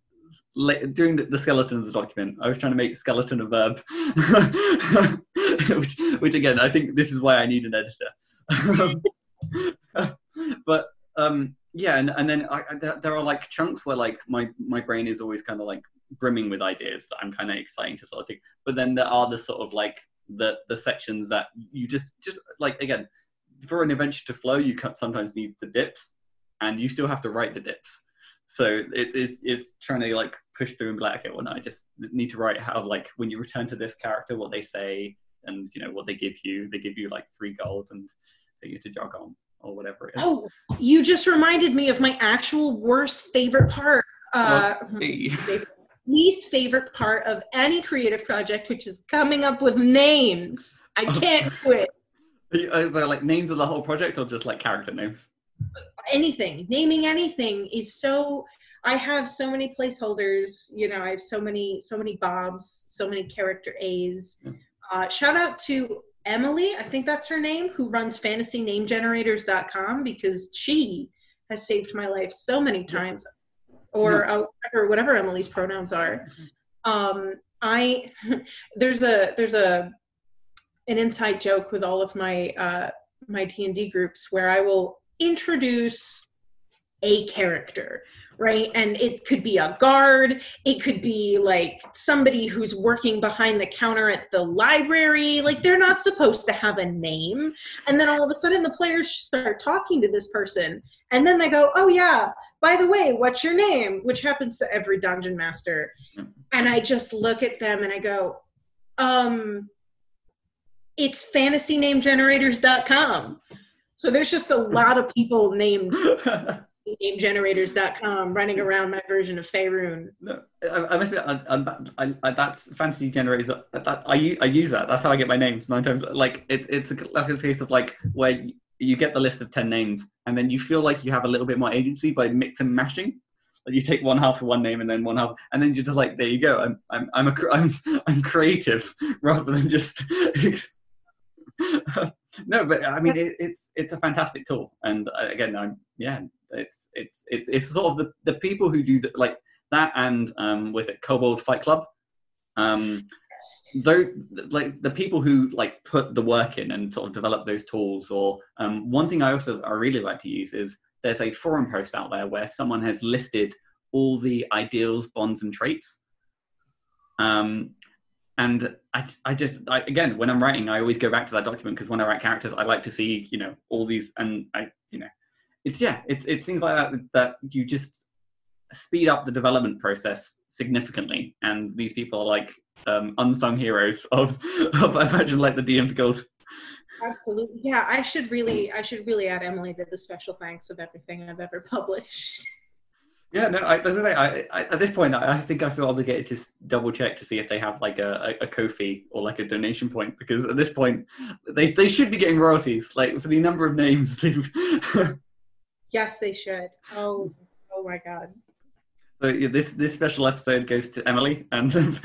doing the, the, skeleton of the document. I was trying to make skeleton a verb. Which, which again i think this is why i need an editor. But um yeah and, and then I, there, there, are like chunks where like my my brain is always kind of like brimming with ideas that i'm kind of exciting to sort of think. But then there are the sort of like the the sections that you just just like again for an adventure to flow you sometimes need the dips and you still have to write the dips So it is it's trying to like push through and be like, okay, well, no, I just need to write how like when you return to this character, what they say and you know what they give you. They give you like three gold and they get to jog on or whatever it is. Oh, you just reminded me of my actual worst favorite part. Uh, favorite, least favorite part of any creative project, which is coming up with names. I can't quit. Is there like names of the whole project or just like character names? Anything. Naming anything is so I have so many placeholders, you know, I have so many so many Bobs, so many character A's. Uh, shout out to Emily, I think that's her name, who runs fantasynamegenerators.com because she has saved my life so many times, or uh, whatever, whatever Emily's pronouns are. Mm-hmm. Um, I there's a there's a an inside joke with all of my uh, my D and D groups where I will introduce a character right? And it could be a guard, it could be like somebody who's working behind the counter at the library. Like they're not supposed to have a name. And then all of a sudden the players start talking to this person. And then they go, oh, yeah, by the way, what's your name? Which happens to every dungeon master. And I just look at them and I go, um, it's fantasynamegenerators.com. So there's just a lot of people named gamegenerators.com running around my version of Faerun. No, I, I must be, I, I, I, that's fantasy generators. That, I, I use that. That's how I get my names nine times. Like it's it's like a case of like where you get the list of ten names and then you feel like you have a little bit more agency by mix and mashing. Like you take one half of one name and then one half, and then you're just like, there you go. I'm I'm I'm a I'm I'm creative rather than just. No, but I mean it, it's it's a fantastic tool, and uh, again, I'm yeah, it's it's it's it's sort of the, the people who do the, like that and um, with it Kobold Fight Club. Um, though like the people who like put the work in and sort of develop those tools or um, one thing i also i really like to use is there's a forum post out there where someone has listed all the ideals bonds and traits um, and I, I just I, again when i'm writing i always go back to that document because when i write characters i like to see you know all these and i you know it's yeah, it's it's things like that that you just speed up the development process significantly, and these people are like um, unsung heroes of of I imagine like the DM's Guild. Absolutely, yeah. I should really I should really add Emily to the special thanks of everything I've ever published. Yeah, no. I, I, I, at this point, I, I, think I feel obligated to double check to see if they have like a, a, a Ko-fi or like a donation point because at this point, they they should be getting royalties like for the number of names they've Yes, they should. Oh, oh my God. So yeah, this this special episode goes to Emily and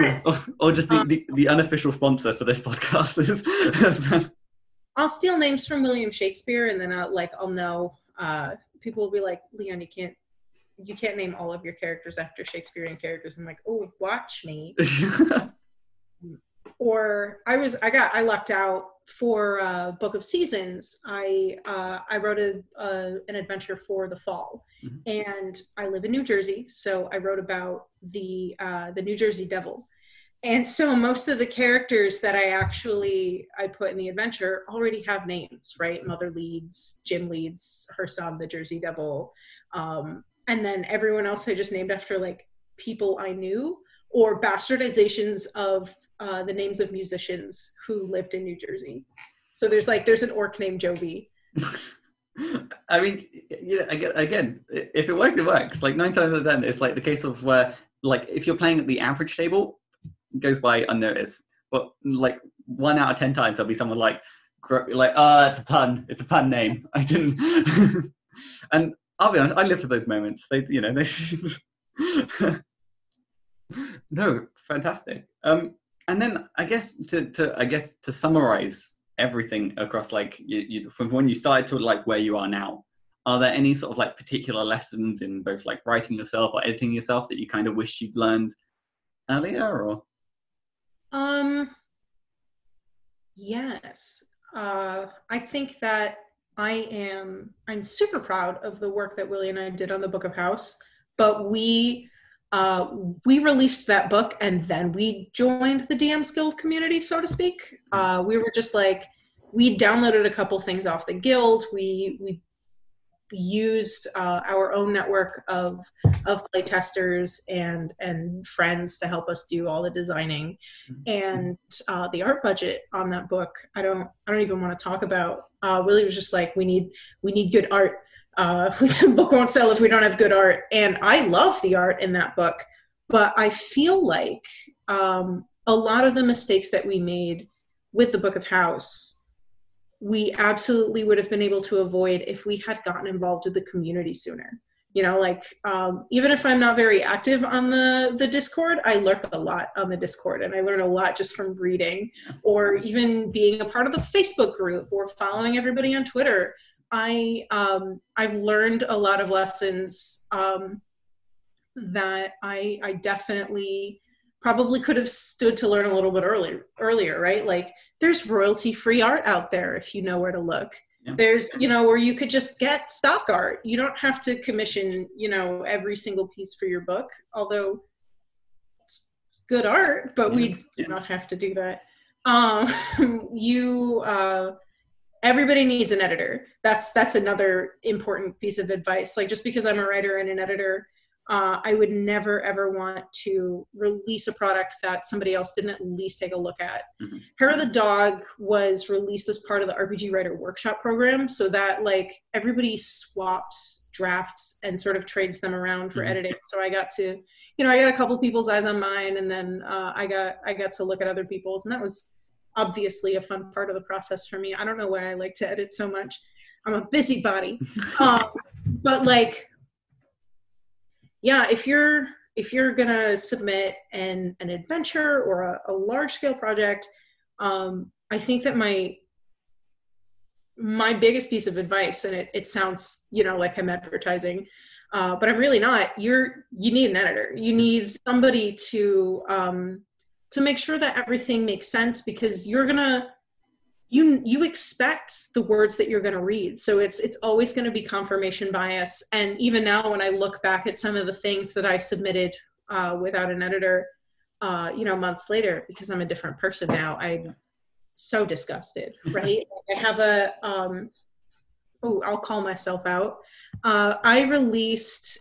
yes. or, or, just the, um, the, the, unofficial sponsor for this podcast. I'll steal names from William Shakespeare, and then I'll like I'll know. Uh, people will be like, Leon, you can't you can't name all of your characters after Shakespearean characters. I'm like, oh, watch me. or I was I got I lucked out for uh, Book of Seasons, I uh, I wrote a, uh, an adventure for the fall, mm-hmm. and I live in New Jersey, so I wrote about the uh, the New Jersey Devil, and so most of the characters that I actually I put in the adventure already have names, right? Mother Leeds, Jim Leeds, her son, the Jersey Devil, um, and then everyone else I just named after like people I knew or bastardizations of uh, the names of musicians who lived in New Jersey. So there's like there's an orc named Jovi. I mean, yeah, again, if it works, it works. Like nine times out of ten, it's like the case of where, like, if you're playing at the average table, goes by unnoticed. But like one out of ten times, there'll be someone like, like, oh, it's a pun. It's a pun name. I didn't. and I'll be honest, I live for those moments. They, you know, they. no, fantastic. Um, and then I guess to, to I guess to summarize everything across like you, you, from when you started to like where you are now, are there any sort of like particular lessons in both like writing yourself or editing yourself that you kind of wish you'd learned earlier or? Um. Yes, uh, I think that I am. I'm super proud of the work that Willie and I did on the Book of House, but we uh, we released that book and then we joined the DM's Guild community, so to speak. Uh, we were just like, we downloaded a couple things off the guild. We we used uh, our own network of of playtesters and and friends to help us do all the designing. Mm-hmm. and uh, the art budget on that book i don't i don't even want to talk about uh, really was just like we need we need good art. Uh, the book won't sell if we don't have good art. And i love the art in that book but i feel like um, a lot of the mistakes that we made with the book of house we absolutely would have been able to avoid if we had gotten involved with the community sooner. You know like um, even if i'm not very active on the the discord i lurk a lot on the discord and i learn a lot just from reading or even being a part of the facebook group or following everybody on twitter. I um, i've learned a lot of lessons um, that i i definitely probably could have stood to learn a little bit earlier earlier right? Like there's royalty free art out there if you know where to look. Yeah. there's you know where you could just get stock art. You don't have to commission you know every single piece for your book although it's, it's good art but yeah. we do not have to do that. Um you uh everybody needs an editor. That's that's another important piece of advice. Like just because i'm a writer and an editor uh, I would never ever want to release a product that somebody else didn't at least take a look at. Mm-hmm. Hair of the Dog was released as part of the RPG Writer Workshop program, so that like everybody swaps drafts and sort of trades them around for mm-hmm. editing. So I got to, you know, I got a couple people's eyes on mine, and then uh, I got I got to look at other people's, and that was obviously a fun part of the process for me. I don't know why I like to edit so much. I'm a busybody, um, but like yeah, if you're if you're gonna submit an an adventure or a, a large scale project, um, I think that my my biggest piece of advice, and it, it sounds you know like I'm advertising, uh, but I'm really not. You're you need an editor. You need somebody to um, to make sure that everything makes sense because you're gonna you you expect the words that you're going to read. So it's it's always going to be confirmation bias. And even now when i look back at some of the things that i submitted uh, without an editor uh, you know months later because i'm a different person now i'm so disgusted right? I have a um oh i'll call myself out. Uh, i released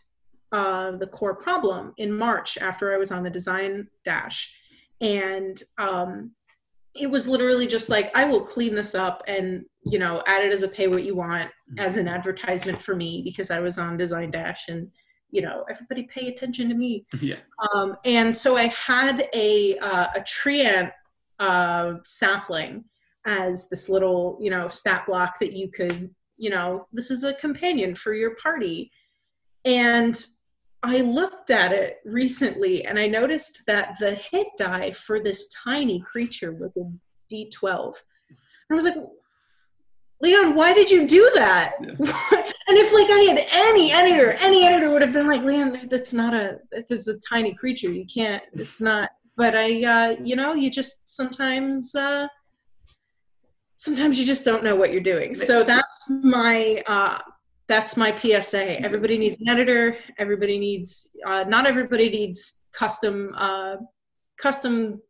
uh, the core problem in march after i was on the design dash. And um, it was literally just like i will clean this up and you know add it as a pay what you want mm-hmm. as an advertisement for me because i was on design dash and you know everybody pay attention to me. Yeah. Um, and so i had a uh, a treant uh, sapling as this little you know stat block that you could you know this is a companion for your party. And I looked at it recently and I noticed that the hit die for this tiny creature was a D12. And I was like, Leon, why did you do that? Yeah. and if like I had any editor, any editor would have been like, Leon, that's not a, that's a tiny creature. You can't, it's not. But I, uh, you know, you just sometimes, uh, sometimes you just don't know what you're doing. So that's my, uh, that's my PSA. Everybody needs an editor. Everybody needs uh, not everybody needs custom uh, custom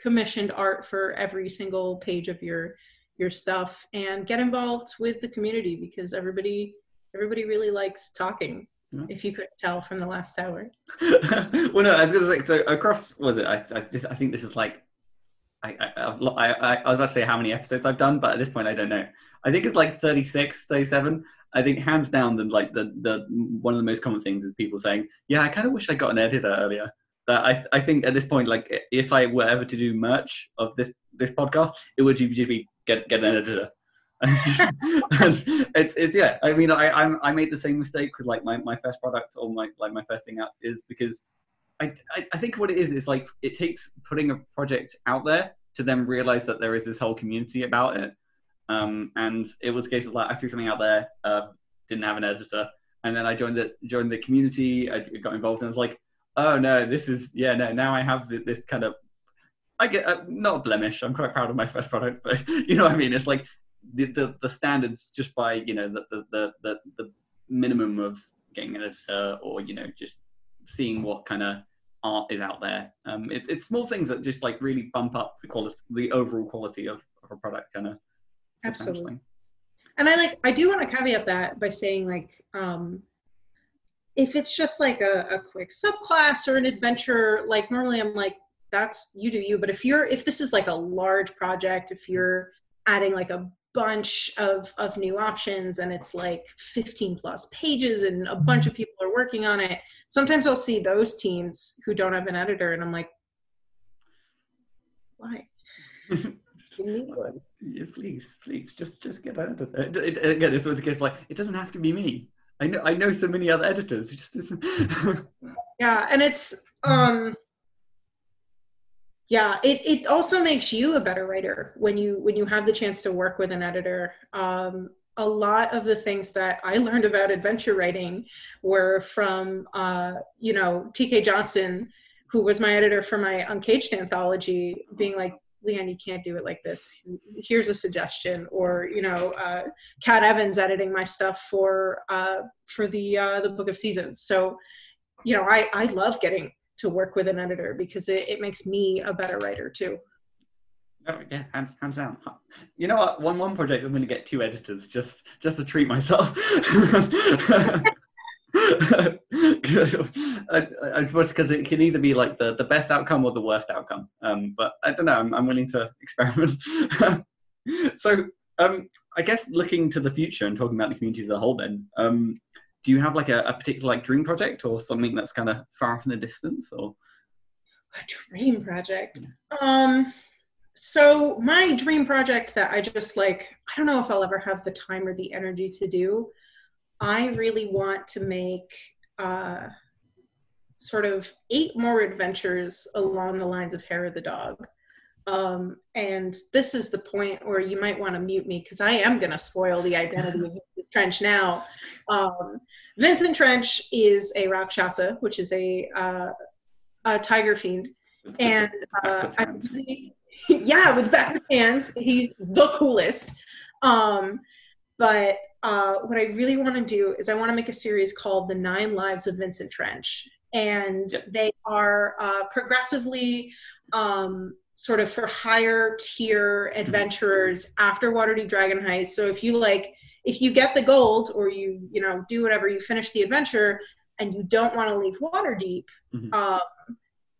commissioned art for every single page of your your stuff and get involved with the community because everybody everybody really likes talking yeah. if you could tell from the last hour well no i was like so across was it I, I, this, I think this is like I, I, I, I was about to say how many episodes I've done, but at this point I don't know. I think it's like 36, 37. I think hands down, the like the the one of the most common things is people saying, "Yeah, I kind of wish I got an editor earlier." That I I think at this point, like if I were ever to do merch of this this podcast, it would just be get get an editor. it's it's yeah. I mean, I I'm, I made the same mistake with like my, my first product or my like my first thing out is because I, I I think what it is is like it takes putting a project out there to then realize that there is this whole community about it um, and it was a case of like I threw something out there, uh, didn't have an editor, and then I joined the joined the community. I got involved, and was like, oh no, this is yeah no. Now I have this kind of I get uh, not blemish. I'm quite proud of my first product, but you know what I mean. It's like the the, the standards just by you know the, the the the minimum of getting an editor or you know just seeing what kind of art is out there. Um, it's it's small things that just like really bump up the quality, the overall quality of, of a product, kind of Absolutely. and I like I do want to caveat that by saying like um, if it's just like a, a quick subclass or an adventure, like normally I'm like that's you do you. But if you're if this is like a large project, if you're adding like a bunch of of new options and it's like 15 plus pages and a bunch of people are working on it sometimes i'll see those teams who don't have an editor and i'm like why you need one. Yeah, please, please, just just get out of it. it, it again, it's always a case like it doesn't have to be me. I know I know so many other editors. It just isn't. yeah, and it's um yeah it, it also makes you a better writer when you when you have the chance to work with an editor um, a lot of the things that i learned about adventure writing were from uh, you know tk johnson who was my editor for my uncaged anthology being like leanne you can't do it like this here's a suggestion or you know uh, kat evans editing my stuff for uh, for the uh, the book of seasons so you know i i love getting to work with an editor because it, it makes me a better writer too. Oh yeah, hands hands down. You know what? One one project, I'm going to get two editors just just to treat myself. Because it can either be like the, the best outcome or the worst outcome. Um, but I don't know. I'm, I'm willing to experiment. so um, I guess looking to the future and talking about the community as a whole, then um, do you have like a, a particular like dream project or something that's kind of far off in the distance or a dream project um so my dream project that i just like i don't know if i'll ever have the time or the energy to do i really want to make uh sort of eight more adventures along the lines of hair of the dog um, and this is the point where you might want to mute me because I am going to spoil the identity of Vincent Trench now. Um, Vincent Trench is a Rakshasa, which is a, uh, a tiger fiend. And uh, yeah, with backward hands, he's the coolest. Um, but uh, what I really want to do is I want to make a series called The Nine Lives of Vincent Trench. And yep. they are uh, progressively um, sort of for higher tier adventurers after Waterdeep Dragon Heist. So if you like, if you get the gold or you, you know, do whatever, you finish the adventure and you don't want to leave Waterdeep, mm-hmm. um,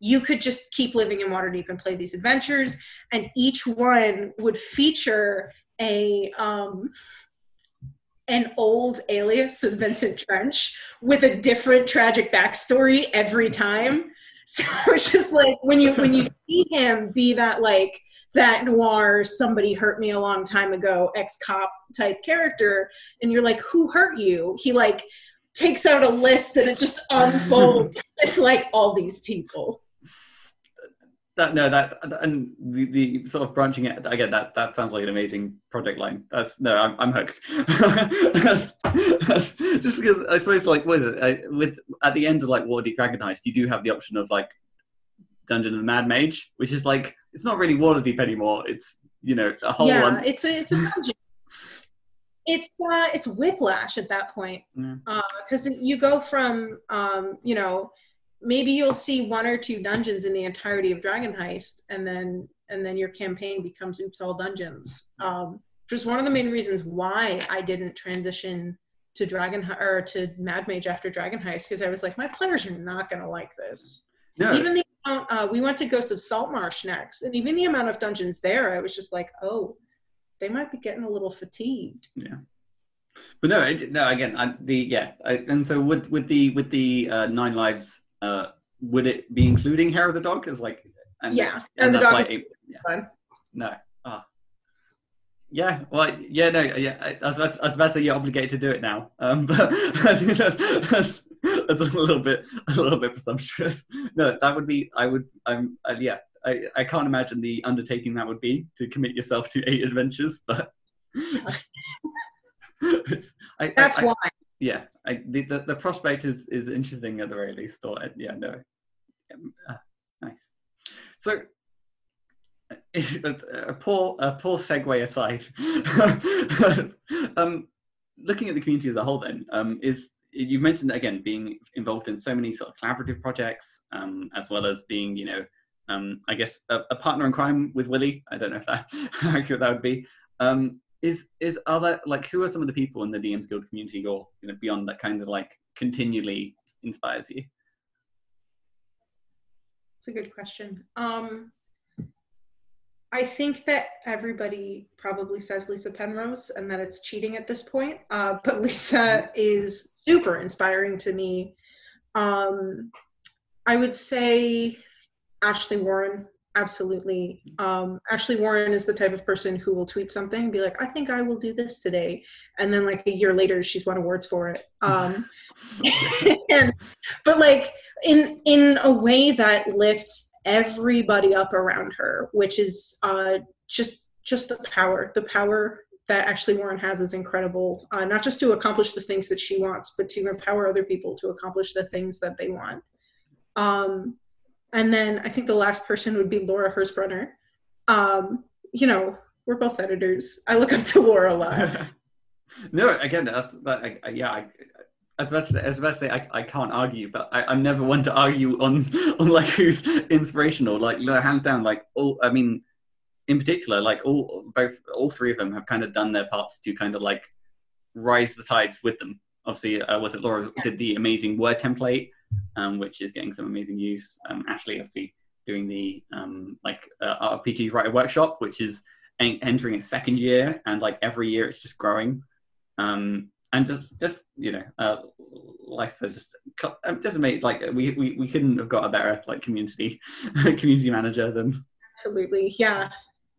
you could just keep living in Waterdeep and play these adventures. And each one would feature a, um, an old alias of Vincent Trench with a different tragic backstory every time. So it's just like when you when you see him be that like that noir somebody hurt me a long time ago ex cop type character and you're like who hurt you? He like takes out a list and it just unfolds. It's like all these people that no that and the, the sort of branching it again that that sounds like an amazing project line. That's no i'm, I'm hooked. That's, that's, just because i suppose like what is it? I, with at the end of like Waterdeep Dragon Heist you do have the option of like dungeon of the mad mage which is like it's not really Waterdeep anymore. It's you know a whole yeah one. it's a it's a dungeon. It's uh it's whiplash at that point. Because yeah. uh, you go from um you know maybe you'll see one or two dungeons in the entirety of Dragon Heist, and then and then your campaign becomes Oops All Dungeons. Um, which was one of the main reasons why I didn't transition to Dragon or to Mad Mage after Dragon Heist because I was like, my players are not going to like this. No. Even the amount, uh, we went to Ghosts of Saltmarsh next, and even the amount of dungeons there, I was just like, oh, they might be getting a little fatigued. Yeah but no, it, no. Again, I, the yeah, I, and so with with the with the uh, nine lives uh, would it be including hair of the dog? Because like, and, yeah, and, and the dog. It, yeah. No. Oh. Yeah, well, yeah, no, yeah. I, was about to, I was about to say you're obligated to do it now, um, but I think that's, that's, that's, a little bit, a little bit presumptuous. No, that would be. I would. I'm. Uh, yeah, I, I can't imagine the undertaking that would be to commit yourself to eight adventures, but. I, That's I, why yeah, I, the, the, the prospect is is interesting at the very least. Or yeah, no, uh, nice. So a poor a poor segue aside. um, looking at the community as a whole, then um, is you mentioned that again being involved in so many sort of collaborative projects, um, as well as being you know um, I guess a, a, partner in crime with Willie. I don't know if that how accurate that would be. Um, is is other like who are some of the people in the DMs Guild community or you know beyond that kind of like continually inspires you? It's a good question. Um, I think that everybody probably says Lysa Penrose and that it's cheating at this point. Uh, but Lysa is super inspiring to me. Um, I would say Ashley Warren absolutely. Um, ashley warren is the type of person who will tweet something and be like i think i will do this today. And then like a year later she's won awards for it. Um, and, but like in in a way that lifts everybody up around her which is uh, just just the power. The power that Ashley Warren has is incredible, uh, not just to accomplish the things that she wants, but to empower other people to accomplish the things that they want. Um, and then I think the last person would be Laura Hirsbrunner. Um, you know, we're both editors. I look up to Laura a lot. no, again, that's that. I, yeah, I, as much as I say, I, I can't argue, but I, am never one to argue on on like who's inspirational. Like, hands down, like all. I mean, in particular, like all both all three of them have kind of done their parts to kind of like rise the tides with them. Obviously, uh, was it Laura did the amazing word template um, which is getting some amazing use. Um, Ashley, obviously, doing the um, like uh, RPG writer workshop, which is en- entering its second year, and like every year it's just growing. Um, and just, just you know, uh, like I said, just um, just amazing. Like we, we, we couldn't have got a better like community community manager than. Absolutely, yeah.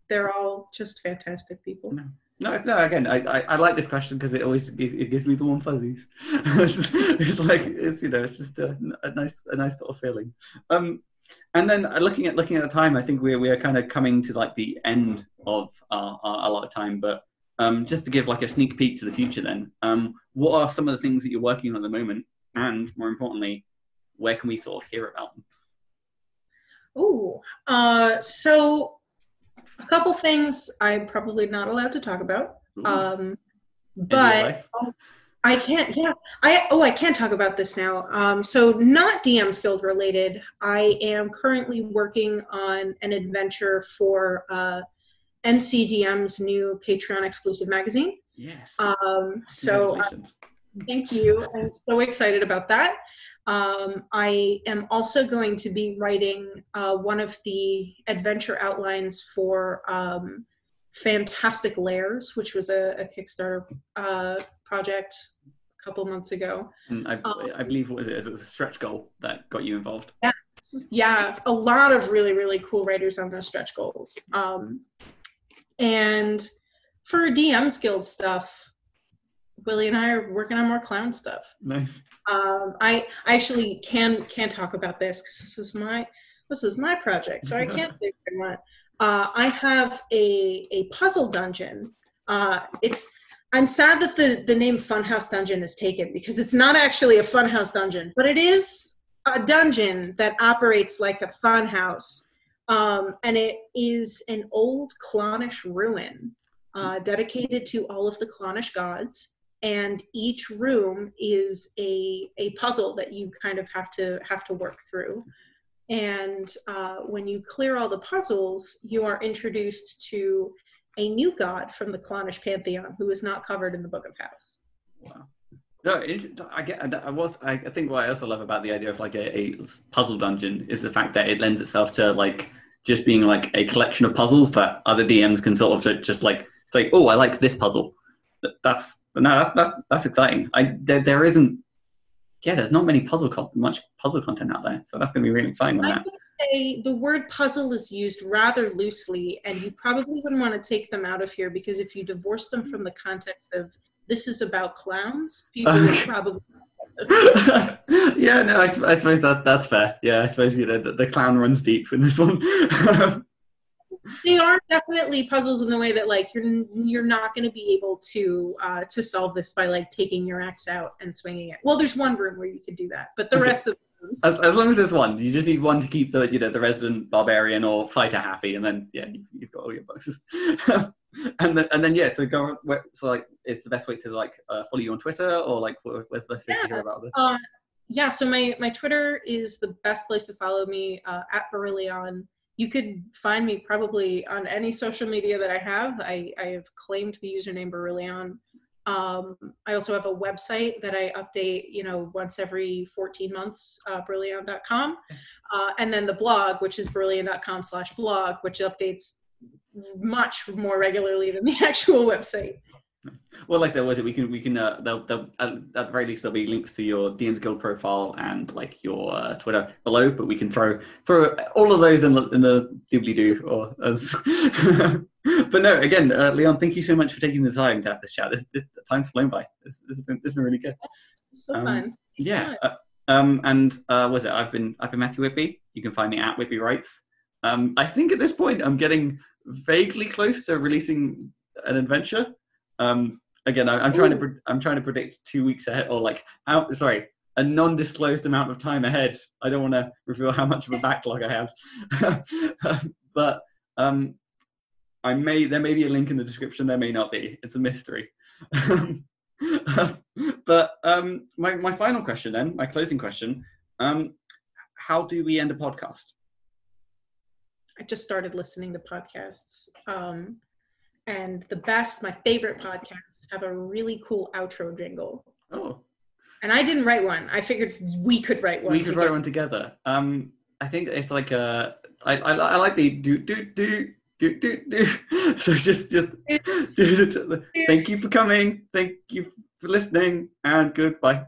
They're all just fantastic people. No. No, no. Again, I, I, I like this question because it always it, gives me the warm fuzzies. it's, like it's you know it's just a, a, nice a nice sort of feeling. Um, and then looking at looking at the time, I think we're we're kind of coming to like the end of our a lot of time. But um, just to give like a sneak peek to the future, then um, what are some of the things that you're working on at the moment, and more importantly, where can we sort of hear about them? Oh, uh, so a couple things I'm probably not allowed to talk about. Um, but I can't. Yeah, I oh I can't talk about this now. Um, so not DMs Guild related. I am currently working on an adventure for uh, MCDM's new Patreon exclusive magazine. Yes. Um, so uh, thank you. I'm so excited about that. Um, I am also going to be writing uh, one of the adventure outlines for um, Fantastic Lairs, which was a, a Kickstarter uh, project a couple months ago. Mm, I, um, I, believe what was it? It was a stretch goal that got you involved. Yeah, yeah, a lot of really really cool writers on those stretch goals. Um, and for DMs Guild stuff, Willie and I are working on more clown stuff. Nice. Um, I, I actually can can talk about this because this is my this is my project, so I can't say what. Uh, I have a a puzzle dungeon. Uh, it's I'm sad that the the name Funhouse Dungeon is taken because it's not actually a Funhouse dungeon, but it is a dungeon that operates like a funhouse, um, and it is an old Clonish ruin uh, dedicated to all of the Clonish gods and each room is a a puzzle that you kind of have to have to work through and uh, when you clear all the puzzles you are introduced to a new god from the clonish pantheon who is not covered in the book of house wow no, it, I get. I was. I think what I also love about the idea of like a, a puzzle dungeon is the fact that it lends itself to like just being like a collection of puzzles that other DMs can sort of just like say, oh, I like this puzzle. That's no, that's that's, that's exciting. I there, there isn't. Yeah, there's not many puzzle con- much puzzle content out there, so that's going to be really exciting. On I that. Say the word puzzle is used rather loosely, and you probably wouldn't want to take them out of here because if you divorce them from the context of this is about clowns, people would probably yeah, no, I, I, suppose that that's fair. Yeah, I suppose you know the, the clown runs deep in this one. they are definitely puzzles in the way that like you're you're not going to be able to uh, to solve this by like taking your axe out and swinging it. Well, there's one room where you could do that, but the rest of as, as long as there's one, you just need one to keep the you know the resident barbarian or fighter happy, and then yeah, you, have got all your boxes. and then and then yeah, to go so like it's the best way to like uh, follow you on Twitter or like where's the best way yeah. to hear about this? Uh, yeah, so my my Twitter is the best place to follow me uh, at Barillion you could find me probably on any social media that I have. I, I have claimed the username Beryllion. Um, I also have a website that I update, you know, once every 14 months, uh. Uh, and then the blog, which is Beryllion.com slash blog, which updates much more regularly than the actual website. Well, like I said, was it we can we can uh, they'll, they'll, at the very least there'll be links to your DM's Guild profile and like your uh, Twitter below, but we can throw throw all of those in the in the doobly doo or as. but no, again, uh, Leon, thank you so much for taking the time to have this chat. This, this time's flown by. This, this, has been this has been really good. So um, fun. Yeah. Uh, um, and uh, was it? I've been I've been Matthew Whitby. You can find me at Whitby Writes. Um, I think at this point I'm getting vaguely close to releasing an adventure. Um, again, I, am trying to I'm trying to predict two weeks ahead, or like how sorry, a non-disclosed amount of time ahead. I don't want to reveal how much of a backlog I have, but um, I may there may be a link in the description. There may not be. It's a mystery. but um, my my final question then, my closing question. Um, how do we end a podcast? I just started listening to podcasts. Um, and the best, my favorite podcasts have a really cool outro jingle. Oh. And I didn't write one. I figured we could write one. We could together. write one together. Um, I think it's like a. I, I, I like the do do do do do do. So just just do do thank you for coming. Thank you for listening, and goodbye.